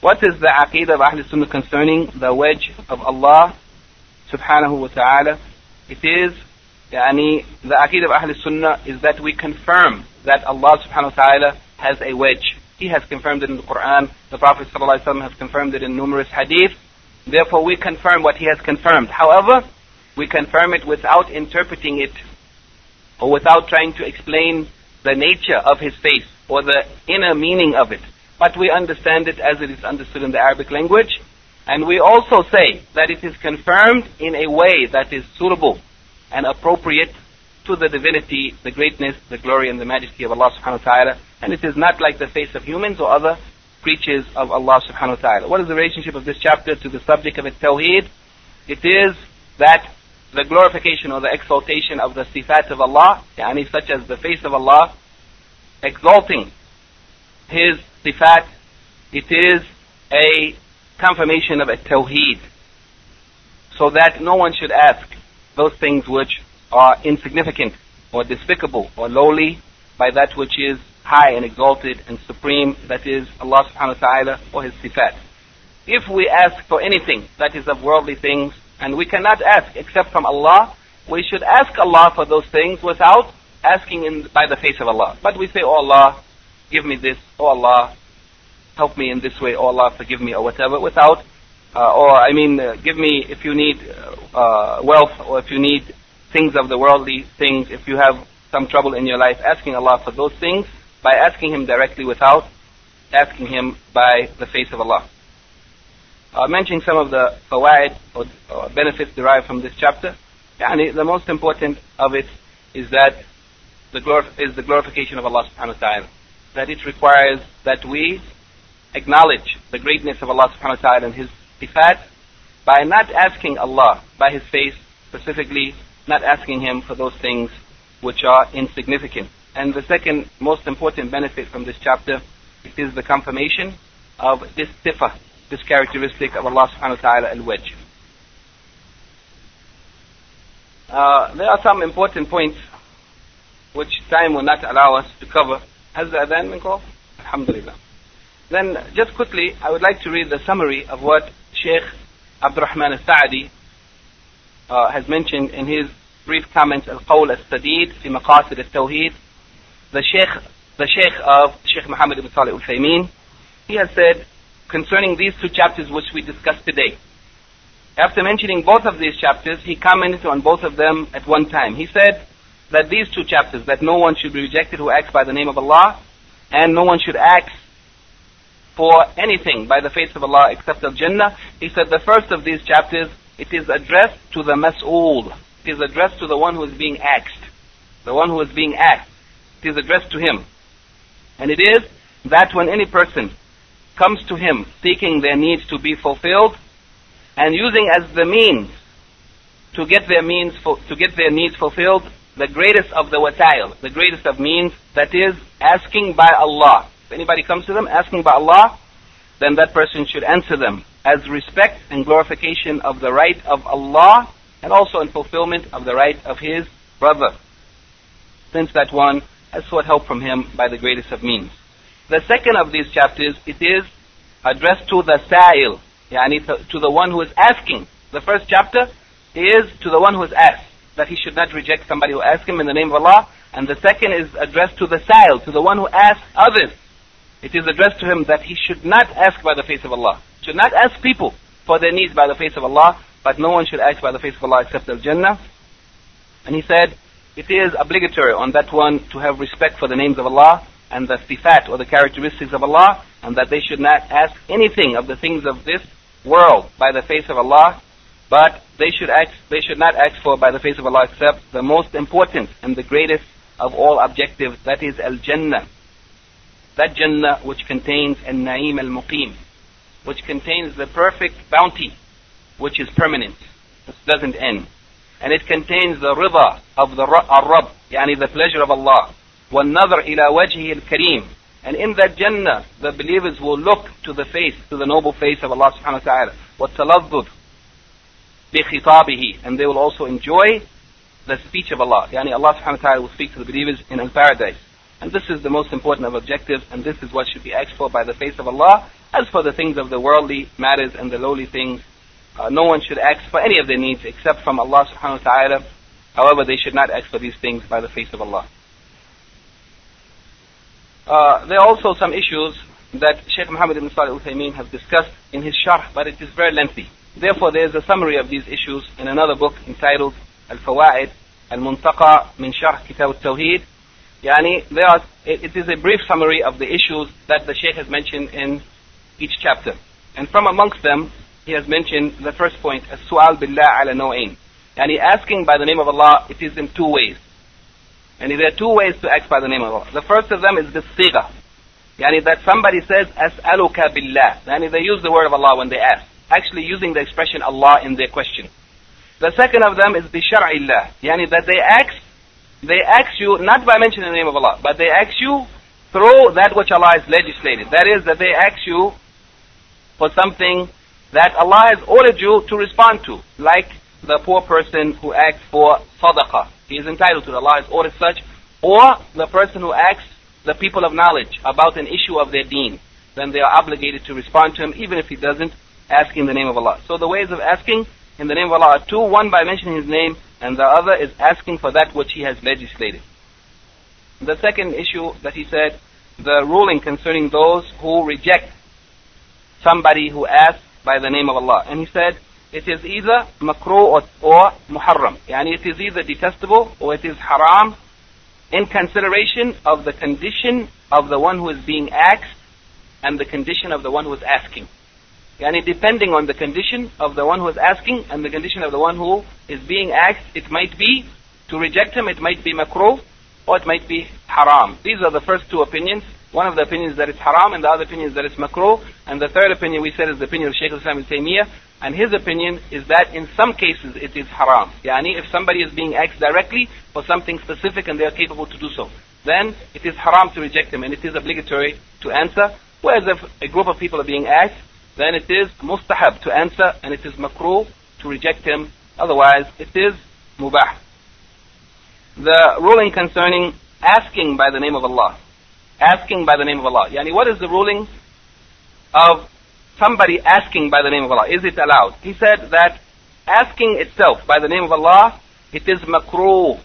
S1: What is the aqidah of Ahl Sunnah concerning the wajh of Allah subhanahu wa ta'ala? It is, yani, the aqidah of Ahl Sunnah is that we confirm that Allah subhanahu wa ta'ala has a wajh. He has confirmed it in the Quran. The Prophet ﷺ has confirmed it in numerous hadith. Therefore, we confirm what he has confirmed. However, we confirm it without interpreting it or without trying to explain the nature of his face or the inner meaning of it. But we understand it as it is understood in the Arabic language. And we also say that it is confirmed in a way that is suitable and appropriate to the divinity, the greatness, the glory, and the majesty of Allah subhanahu wa ta'ala. And it is not like the face of humans or other creatures of Allah subhanahu wa ta'ala. What is the relationship of this chapter to the subject of Tawheed? It is that the glorification or the exaltation of the sifat of Allah, yani such as the face of Allah, exalting His sifat, it is a confirmation of a tawheed. So that no one should ask those things which are insignificant or despicable or lowly by that which is high and exalted and supreme, that is Allah subhanahu wa ta'ala or His sifat. If we ask for anything that is of worldly things, and we cannot ask except from Allah, we should ask Allah for those things without asking in, by the face of Allah. But we say, Oh Allah, give me this, Oh Allah, help me in this way, Oh Allah, forgive me, or whatever, without, uh, or I mean, uh, give me if you need uh, wealth, or if you need things of the worldly things, if you have some trouble in your life, asking Allah for those things by asking Him directly without asking Him by the face of Allah. Uh, mentioning some of the fawaid or, or, benefits derived from this chapter, yani the most important of it is that the glorif- is the glorification of Allah subhanahu wa ta'ala. That it requires that we acknowledge the greatness of Allah subhanahu wa ta'ala and His sifat by not asking Allah by His face specifically not asking him for those things which are insignificant. And the second most important benefit from this chapter is the confirmation of this sifa, this characteristic of Allah subhanahu wa ta'ala al-wajh. Uh, there are some important points which time will not allow us to cover. Has the adhan been called? Alhamdulillah. Then, just quickly, I would like to read the summary of what Sheikh Abdurrahman al-Sa'di uh, has mentioned in his brief comments al-Qawl al-Sadid fi maqasid al-Tawheed, the Sheikh, the Sheikh of Sheikh Muhammad ibn Salih al-Uthaymeen, he has said concerning these two chapters which we discussed today. After mentioning both of these chapters, he commented on both of them at one time. He said that these two chapters, that no one should be rejected who acts by the name of Allah, and no one should act for anything by the face of Allah except of Jannah he said the first of these chapters it is addressed to the mas'ul. It is addressed to the one who is being asked. The one who is being asked. It is addressed to him. And it is that when any person comes to him seeking their needs to be fulfilled and using as the means to get their means to get their needs fulfilled the greatest of the wasail, the greatest of means, that is asking by Allah. If anybody comes to them asking by Allah, then that person should answer them as respect and glorification of the right of Allah and also in fulfillment of the right of his brother, since that one has sought help from him by the greatest of means. The second of these chapters, it is addressed to the sa'il, yani to the one who is asking. The first chapter is to the one who is asked, that he should not reject somebody who asks him in the name of Allah. And the second is addressed to the sa'il, to the one who asks others. It is addressed to him that he should not ask by the face of Allah should not ask people for their needs by the face of Allah, but no one should ask by the face of Allah except Al-Jannah. And he said, it is obligatory on that one to have respect for the names of Allah and the sifat or the characteristics of Allah, and that they should not ask anything of the things of this world by the face of Allah, but they should ask, they should not ask for by the face of Allah except the most important and the greatest of all objectives, that is Al-Jannah That Jannah which contains Al-Na'im Al-Muqim, which contains the perfect bounty, which is permanent, which doesn't end. And it contains the rida of the Rabb, yani the pleasure of Allah. وَالنَّظَرْ إِلَى وَجْهِهِ الْكَرِيمِ And in that Jannah, the believers will look to the face, to the noble face of Allah subhanahu wa ta'ala. وَالتَّلَذُّذ بِخِطَابِهِ And they will also enjoy the speech of Allah. Yani Allah subhanahu wa ta'ala will speak to the believers in paradise. And this is the most important of objectives, and this is what should be asked for by the face of Allah. As for the things of the worldly matters and the lowly things, uh, no one should ask for any of their needs except from Allah subhanahu wa ta'ala. However, they should not ask for these things by the face of Allah. Uh, there are also some issues that Sheikh Muhammad ibn Salih al-Uthaymeen has discussed in his sharh, but it is very lengthy. Therefore, there is a summary of these issues in another book entitled Al-Fawaid Al-Muntaqa min Sharh Kitab al-Tawheed. Yani, there are, it, is a brief summary of the issues that the Sheikh has mentioned in each chapter. And from amongst them, he has mentioned the first point, As-Su'al Billah ala Naw'ain. Yani asking by the name of Allah, it is in two ways. And there are two ways to ask by the name of Allah. The first of them is the sigha. Yani that somebody says, As'aluka billah. Yani they use the word of Allah when they ask. Actually using the expression Allah in their question. The second of them is bi shar'illah. Yani that they ask, they ask you not by mentioning the name of Allah, but they ask you through that which Allah has legislated. That is that they ask you for something that Allah has ordered you to respond to. Like the poor person who asks for sadaqah. He is entitled to it. Allah has ordered such. Or the person who asks the people of knowledge about an issue of their deen. Then they are obligated to respond to him even if he doesn't ask in the name of Allah. So the ways of asking in the name of Allah are two. One by mentioning His name and the other is asking for that which He has legislated. The second issue that he said, the ruling concerning those who reject somebody who asks by the name of Allah. And he said, it is either makruh or, or muharram. Yani it is either detestable or it is haram in consideration of the condition of the one who is being asked and the condition of the one who is asking. Yani depending on the condition of the one who is asking and the condition of the one who is being asked, it might be to reject him, it might be makruh, or it might be haram. These are the first two opinions. One of the opinions that it's haram, and the other opinion is that it's makruh. And the third opinion we said is the opinion of Shaykh al-Islam ibn Taymiyyah. And his opinion is that in some cases it is haram. Yani if somebody is being asked directly for something specific and they are capable to do so, then it is haram to reject them and it is obligatory to answer. Whereas if a group of people are being asked, then it is mustahab to answer and it is makruh to reject him. Otherwise, it is mubah. The ruling concerning asking by the name of Allah asking by the name of Allah. Yani what is the ruling of somebody asking by the name of Allah? Is it allowed? He said that asking itself by the name of Allah, it is makruh.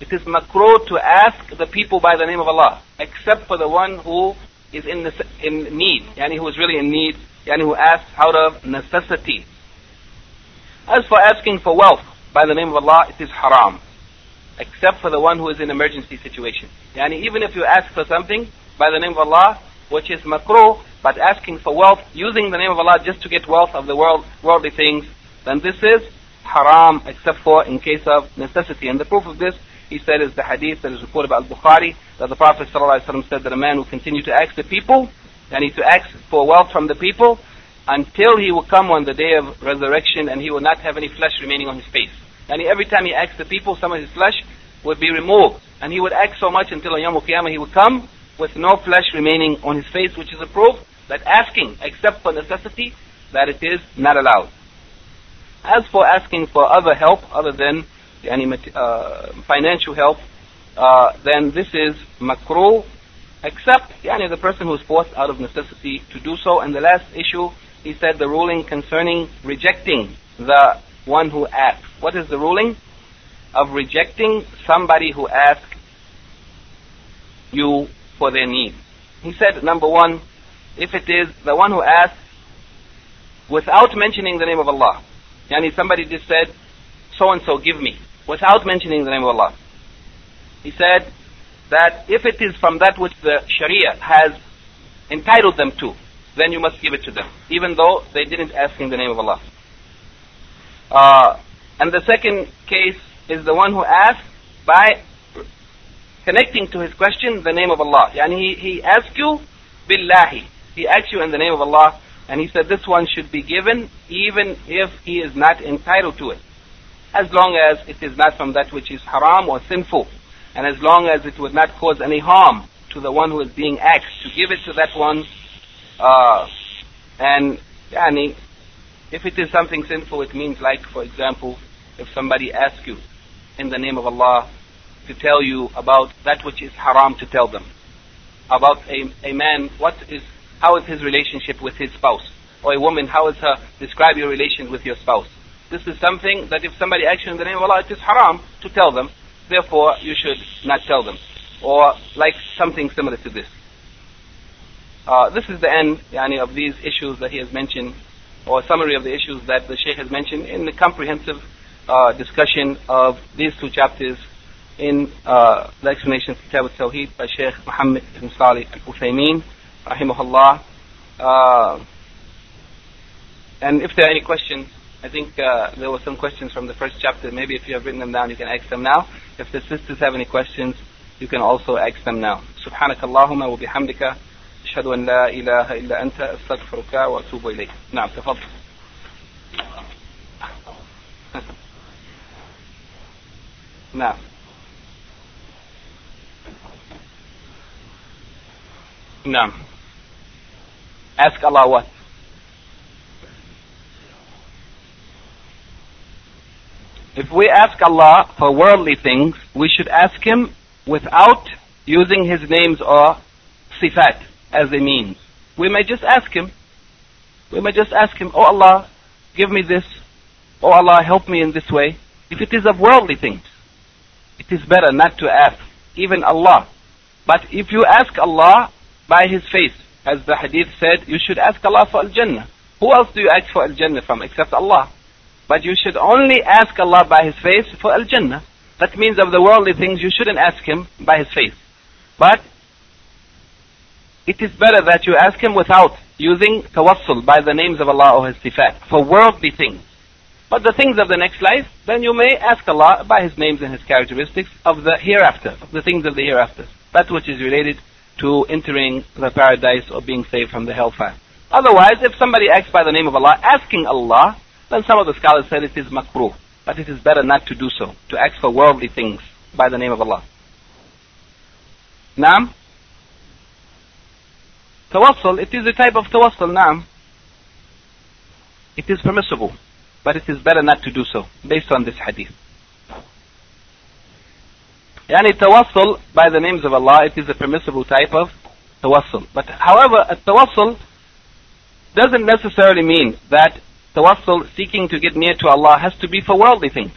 S1: It is makruh to ask the people by the name of Allah, except for the one who is in, in need, yani who is really in need, yani who asks out of necessity. As for asking for wealth by the name of Allah, it is haram except for the one who is in emergency situation. Yani even if you ask for something by the name of Allah, which is makruh, but asking for wealth using the name of Allah just to get wealth of the world, worldly things, then this is haram except for in case of necessity. And the proof of this, he said, is the hadith that is reported by Al-Bukhari, that the Prophet ﷺ said that a man will continue to ask the people, and he to ask for wealth from the people, until he will come on the day of resurrection and he will not have any flesh remaining on his face. And every time he acts the people, some of his flesh would be removed. And he would act so much until on Yom Qiyamah he would come with no flesh remaining on his face, which is a proof that asking, except for necessity, that it is not allowed. As for asking for other help, other than any uh, financial help, uh, then this is makruh, except yani, the person who is forced out of necessity to do so. And the last issue, he said the ruling concerning rejecting the one who asks. What is the ruling? Of rejecting somebody who asks you for their need. He said, number one, if it is the one who asks without mentioning the name of Allah. Yani somebody just said, so and so give me, without mentioning the name of Allah. He said that if it is from that which the Sharia has entitled them to, then you must give it to them, even though they didn't ask in the name of Allah. Uh, and the second case is the one who asks by connecting to his question the name of Allah. Yani he, he asks you billahi. He asks you in the name of Allah and he said this one should be given even if he is not entitled to it. As long as it is not from that which is haram or sinful. And as long as it would not cause any harm to the one who is being asked to give it to that one. Uh, and yani, if it is something sinful, it means like, for example, if somebody asks you in the name of Allah to tell you about that which is haram to tell them. About a, a man, what is, how is his relationship with his spouse? Or a woman, how is her, describe your relation with your spouse. This is something that if somebody asks you in the name of Allah, it is haram to tell them. Therefore, you should not tell them. Or like something similar to this. Uh, this is the end yani, of these issues that he has mentioned, or a summary of the issues that the Shaykh has mentioned in the comprehensive uh, discussion of these two chapters in uh, the explanation of Kitab al-Tawheed by Shaykh Muhammad ibn Salih al-Uthaymeen, rahimahullah. Uh, and if there are any questions, I think uh, there were some questions from the first chapter. Maybe if you have written them down, you can ask them now. If the sisters have any questions, you can also ask them now. سبحانك اللهم وبحمدك أشهد أن لا إله إلا أنت أستغفرك وأتوب إليك. نعم تفضل. نعم. نعم. Ask Allah what? If we ask Allah for worldly things, we should ask Him without using His names or sifat as a means. We may just ask Him. We may just ask Him, Oh Allah, give me this. Oh Allah, help me in this way. If it is of worldly things, it is better not to ask even Allah. But if you ask Allah by His face, as the hadith said, you should ask Allah for Al-Jannah. Who else do you ask for Al-Jannah from except Allah? But you should only ask Allah by His face for Al-Jannah. That means of the worldly things, you shouldn't ask Him by His face. But it is better that you ask Him without using tawassul by the names of Allah or His sifat for worldly things. But the things of the next life, then you may ask Allah by His names and His characteristics of the hereafter, of the things of the hereafter. That which is related to entering the paradise or being saved from the hellfire. Otherwise, if somebody asks by the name of Allah, asking Allah, then some of the scholars said it is makruh. But it is better not to do so, to ask for worldly things by the name of Allah. Naam? Tawassul, it is a type of tawassul, naam. It is permissible, but it is better not to do so, based on this hadith. Yani tawassul by the names of Allah, it is a permissible type of tawassul. But however, a tawassul doesn't necessarily mean that tawassul seeking to get near to Allah has to be for worldly things.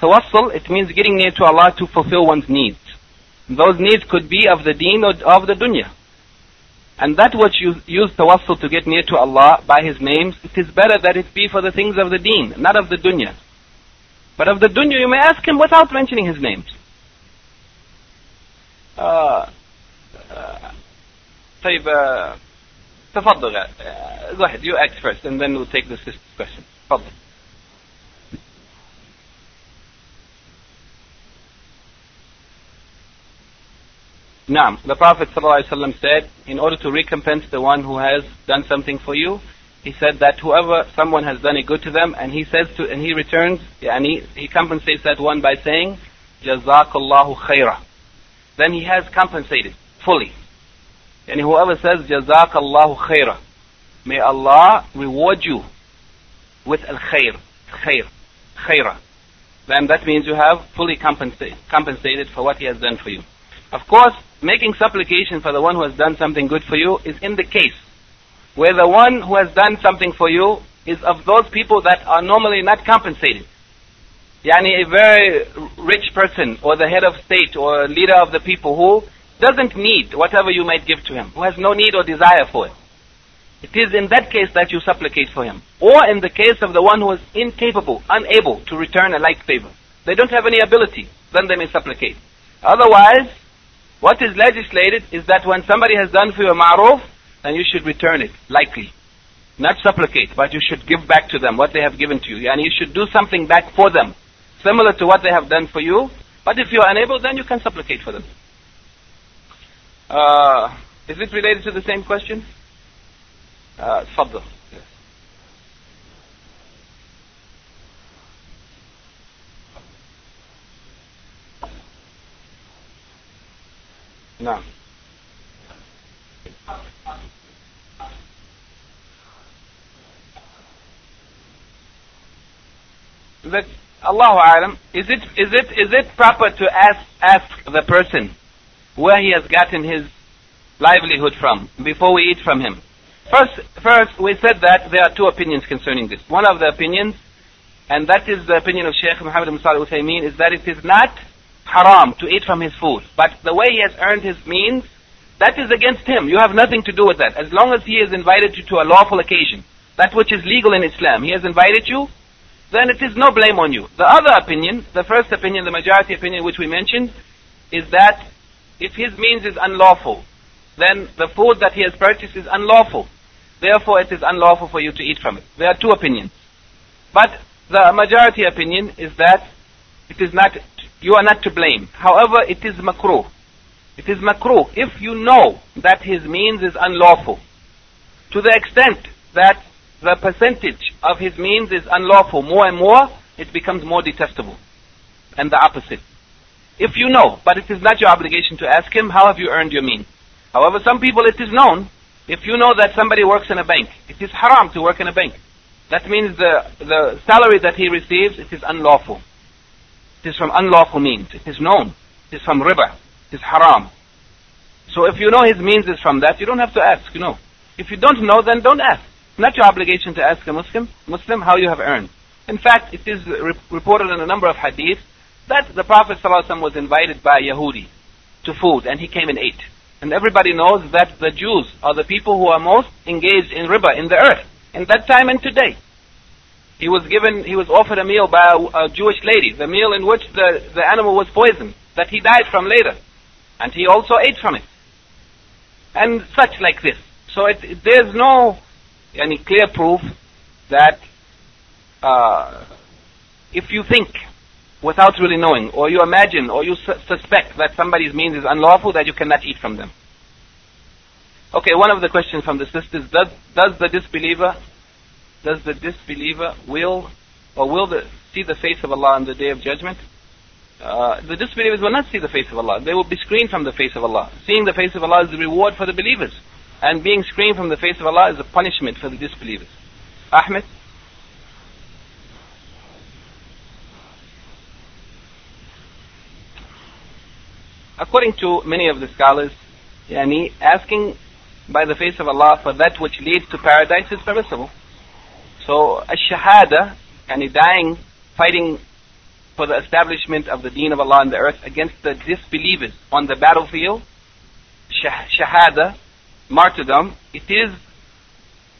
S1: Tawassul, it means getting near to Allah to fulfill one's needs. Those needs could be of the deen or of the dunya. And that which you use tawassul to get near to Allah by His names, it is better that it be for the things of the deen, not of the dunya. But of the dunya you may ask Him without mentioning His names. Uh, uh, طيب uh, تفضل uh, go ahead you act first and then we'll take the sister's question تفضل Naam, the Prophet ﷺ said, in order to recompense the one who has done something for you, he said that whoever someone has done a good to them, and he says to, and he returns, and he, he compensates that one by saying, Jazakallahu khaira. Then he has compensated fully. And whoever says Jazakallahu khaira, may Allah reward you with al khair, khair, khaira. Then that means you have fully compensated, compensated for what he has done for you. Of course, making supplication for the one who has done something good for you is in the case where the one who has done something for you is of those people that are normally not compensated. Yani a very rich person or the head of state or leader of the people who doesn't need whatever you might give to him, who has no need or desire for it. It is in that case that you supplicate for him. Or in the case of the one who is incapable, unable to return a like favor. They don't have any ability, then they may supplicate. Otherwise, what is legislated is that when somebody has done for you a ma'ruf, then you should return it, likely. Not supplicate, but you should give back to them what they have given to you. And you should do something back for them, similar to what they have done for you. But if you are unable, then you can supplicate for them. Uh, is it related to the same question? Uh, No. Let's, Alam, is it, is it, is it proper to ask, ask the person where he has gotten his livelihood from before we eat from him? First first we said that there are two opinions concerning this. One of the opinions, and that is the opinion of Sheikh Muhammad bin Salih Uthaymeen, is that it is not haram to eat from his food. But the way he has earned his means, that is against him. You have nothing to do with that. As long as he has invited you to a lawful occasion, that which is legal in Islam, he has invited you, then it is no blame on you. The other opinion, the first opinion, the majority opinion which we mentioned, is that if his means is unlawful, then the food that he has purchased is unlawful. Therefore, it is unlawful for you to eat from it. There are two opinions. But the majority opinion is that it is not, you are not to blame. However, it is makruh. It is makruh if you know that his means is unlawful. To the extent that the percentage of his means is unlawful more and more, it becomes more detestable. And the opposite. If you know, but it is not your obligation to ask him, how have you earned your means? However, some people it is known. If you know that somebody works in a bank, it is haram to work in a bank. That means the, the salary that he receives, it is unlawful. It is from unlawful means. It is known. It is from riba. It is haram. So if you know his means is from that, you don't have to ask, you know. If you don't know, then don't ask. It's not your obligation to ask a Muslim, Muslim how you have earned. In fact, it is re- reported in a number of hadith that the Prophet ﷺ was invited by Yahudi to food and he came and ate. And everybody knows that the Jews are the people who are most engaged in riba in the earth, in that time and today. He was given, he was offered a meal by a, a Jewish lady, the meal in which the, the animal was poisoned, that he died from later. And he also ate from it. And such like this. So it, it, there's no any clear proof that uh, if you think without really knowing, or you imagine, or you su- suspect that somebody's means is unlawful, that you cannot eat from them. Okay, one of the questions from the sisters: Does does the disbeliever, does the disbeliever will or will the, see the face of Allah on the day of judgment? Uh, the disbelievers will not see the face of Allah. They will be screened from the face of Allah. Seeing the face of Allah is the reward for the believers. And being screened from the face of Allah is a punishment for the disbelievers. Ahmed? According to many of the scholars, yani, asking by the face of Allah for that which leads to paradise is permissible. So, a shahada, yani dying, fighting for the establishment of the deen of Allah on the earth against the disbelievers on the battlefield, shahada, martyrdom, it is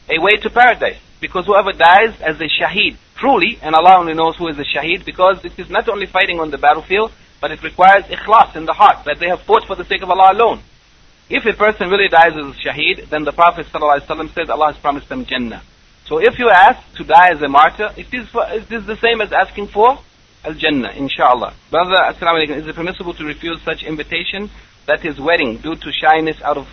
S1: a way to paradise. Because whoever dies as a shaheed, truly, and Allah only knows who is a shaheed, because it is not only fighting on the battlefield, but it requires ikhlas in the heart, that they have fought for the sake of Allah alone. If a person really dies as a shaheed, then the Prophet ﷺ says Allah has promised them Jannah. So if you ask to die as a martyr, it is, for, it is the same as asking for Al-Jannah, inshallah. Brother, assalamu alaikum, is it permissible to refuse such invitation that is wedding due to shyness out of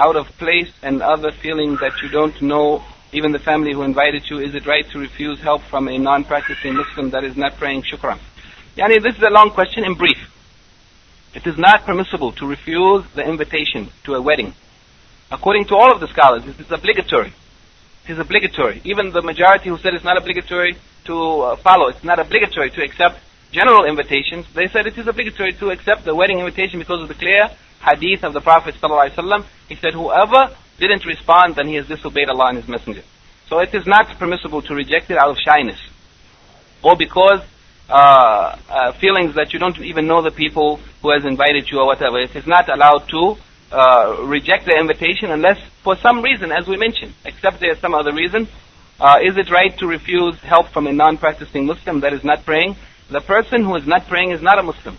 S1: out of place and other feeling that you don't know even the family who invited you, is it right to refuse help from a non-practicing Muslim that is not praying shukran? Yani, this is a long question in brief. It is not permissible to refuse the invitation to a wedding. According to all of the scholars, it is obligatory. It is obligatory. Even the majority who said it's not obligatory to uh, follow, it's not obligatory to accept general invitations, they said it is obligatory to accept the wedding invitation because of the clear hadith of the Prophet ﷺ, he said, whoever didn't respond, then he has disobeyed Allah and His Messenger. So it is not permissible to reject it out of shyness. Or because uh, uh, feelings that you don't even know the people who has invited you or whatever. It is not allowed to uh, reject the invitation unless for some reason, as we mentioned, except there is some other reason. Uh, is it right to refuse help from a non-practicing Muslim that is not praying? The person who is not praying is not a Muslim.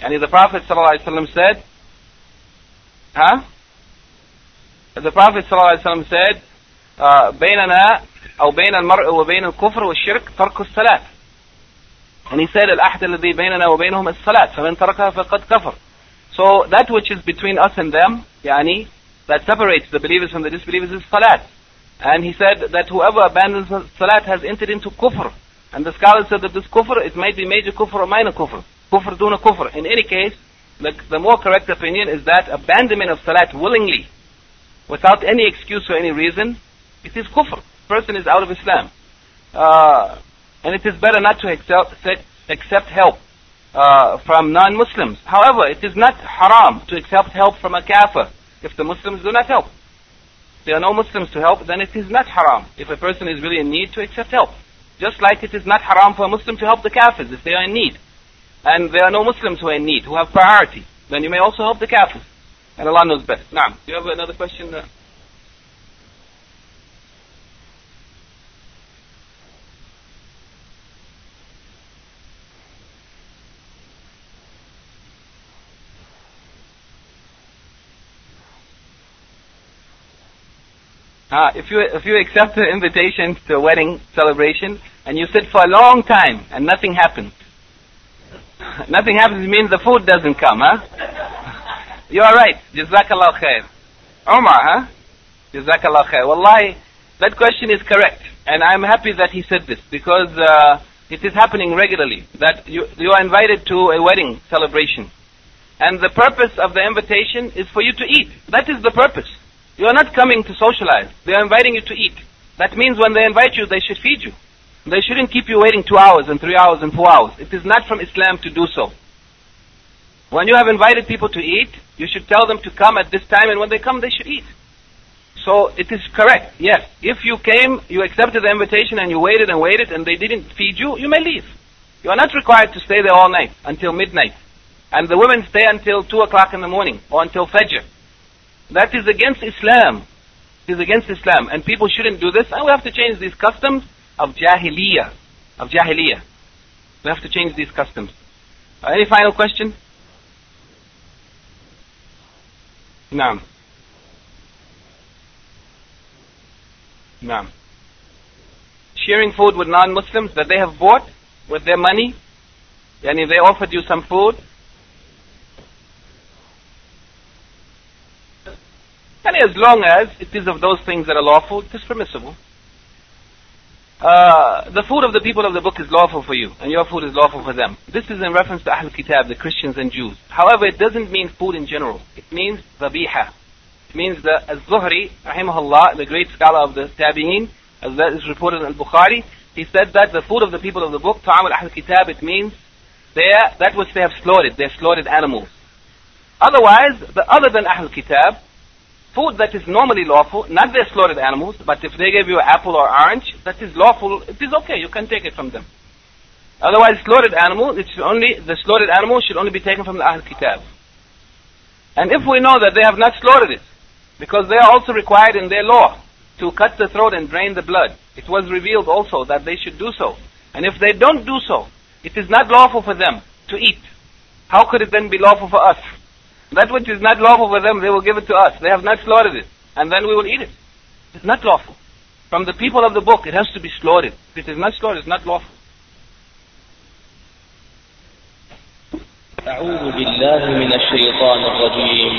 S1: And the Prophet ﷺ said, Huh? The Prophet ﷺ said, بيننا أو بين المرء وبين الكفر والشرك ترك الصلاة. And he said, الأحد الذي بيننا وبينهم الصلاة فمن تركها فقد كفر. So that which is between us and them, يعني, that separates the believers from the disbelievers is salat. And he said that whoever abandons salat has entered into kufr. And the scholars said that this kufr, it might be major kufr or minor kufr. Kufr duna kufr. In any case, the, the more correct opinion is that abandonment of salat willingly, without any excuse or any reason, it is kufr. Person is out of Islam. Uh, and it is better not to accept, accept help uh, from non-Muslims. However, it is not haram to accept help from a kafir if the Muslims do not help. If there are no Muslims to help, then it is not haram if a person is really in need to accept help. Just like it is not haram for a Muslim to help the kafirs if they are in need. And there are no Muslims who are in need, who have priority. Then you may also help the kafirs. And Allah knows best. Now, do you have another question? Uh, if you if you accept the invitation to a wedding celebration and you sit for a long time and nothing happens, nothing happens means the food doesn't come, huh? You are right. Jazakallah khair. Omar, huh? Jazakallah khair. Wallahi, that question is correct, and I'm happy that he said this because uh, it is happening regularly. That you you are invited to a wedding celebration, and the purpose of the invitation is for you to eat. That is the purpose. You are not coming to socialize. They are inviting you to eat. That means when they invite you, they should feed you. They shouldn't keep you waiting two hours and three hours and four hours. It is not from Islam to do so. When you have invited people to eat, you should tell them to come at this time, and when they come, they should eat. So it is correct, yes. If you came, you accepted the invitation, and you waited and waited, and they didn't feed you, you may leave. You are not required to stay there all night, until midnight. And the women stay until 2 o'clock in the morning, or until Fajr. That is against Islam. It is against Islam. And people shouldn't do this. And we have to change these customs of Jahiliyyah. Of Jahiliyyah. We have to change these customs. Uh, any final question? Naam. Naam. Sharing food with non-Muslims that they have bought with their money. And if they offered you some food, And as long as it is of those things that are lawful, it is permissible. Uh, the food of the people of the book is lawful for you, and your food is lawful for them. This is in reference to Ahl Kitab, the Christians and Jews. However, it doesn't mean food in general. It means dhabiha. It means the Az-Zuhri, rahimahullah, the great scholar of the Tabi'een, as that is reported in Al-Bukhari, he said that the food of the people of the book, Ta'am al-Ahl Kitab, it means are, that which they have slaughtered, their slaughtered animals. Otherwise, the other than Ahl Kitab, food that is normally lawful, not their slaughtered animals, but if they give you an apple or orange, that is lawful, it is okay, you can take it from them. Otherwise, slaughtered animal, it's only, the slaughtered animal should only be taken from the Ahl Kitab. And if we know that they have not slaughtered it, because they are also required in their law to cut the throat and drain the blood, it was revealed also that they should do so. And if they don't do so, it is not lawful for them to eat. How could it then be lawful for us? That which is not lawful for them, they will give it to us. They have not slaughtered it. And then we will eat it. It's not lawful. From the people of the book, it has to be slaughtered. If it is not slaughtered, it's not lawful.
S2: أعوذ بالله من الشيطان الرجيم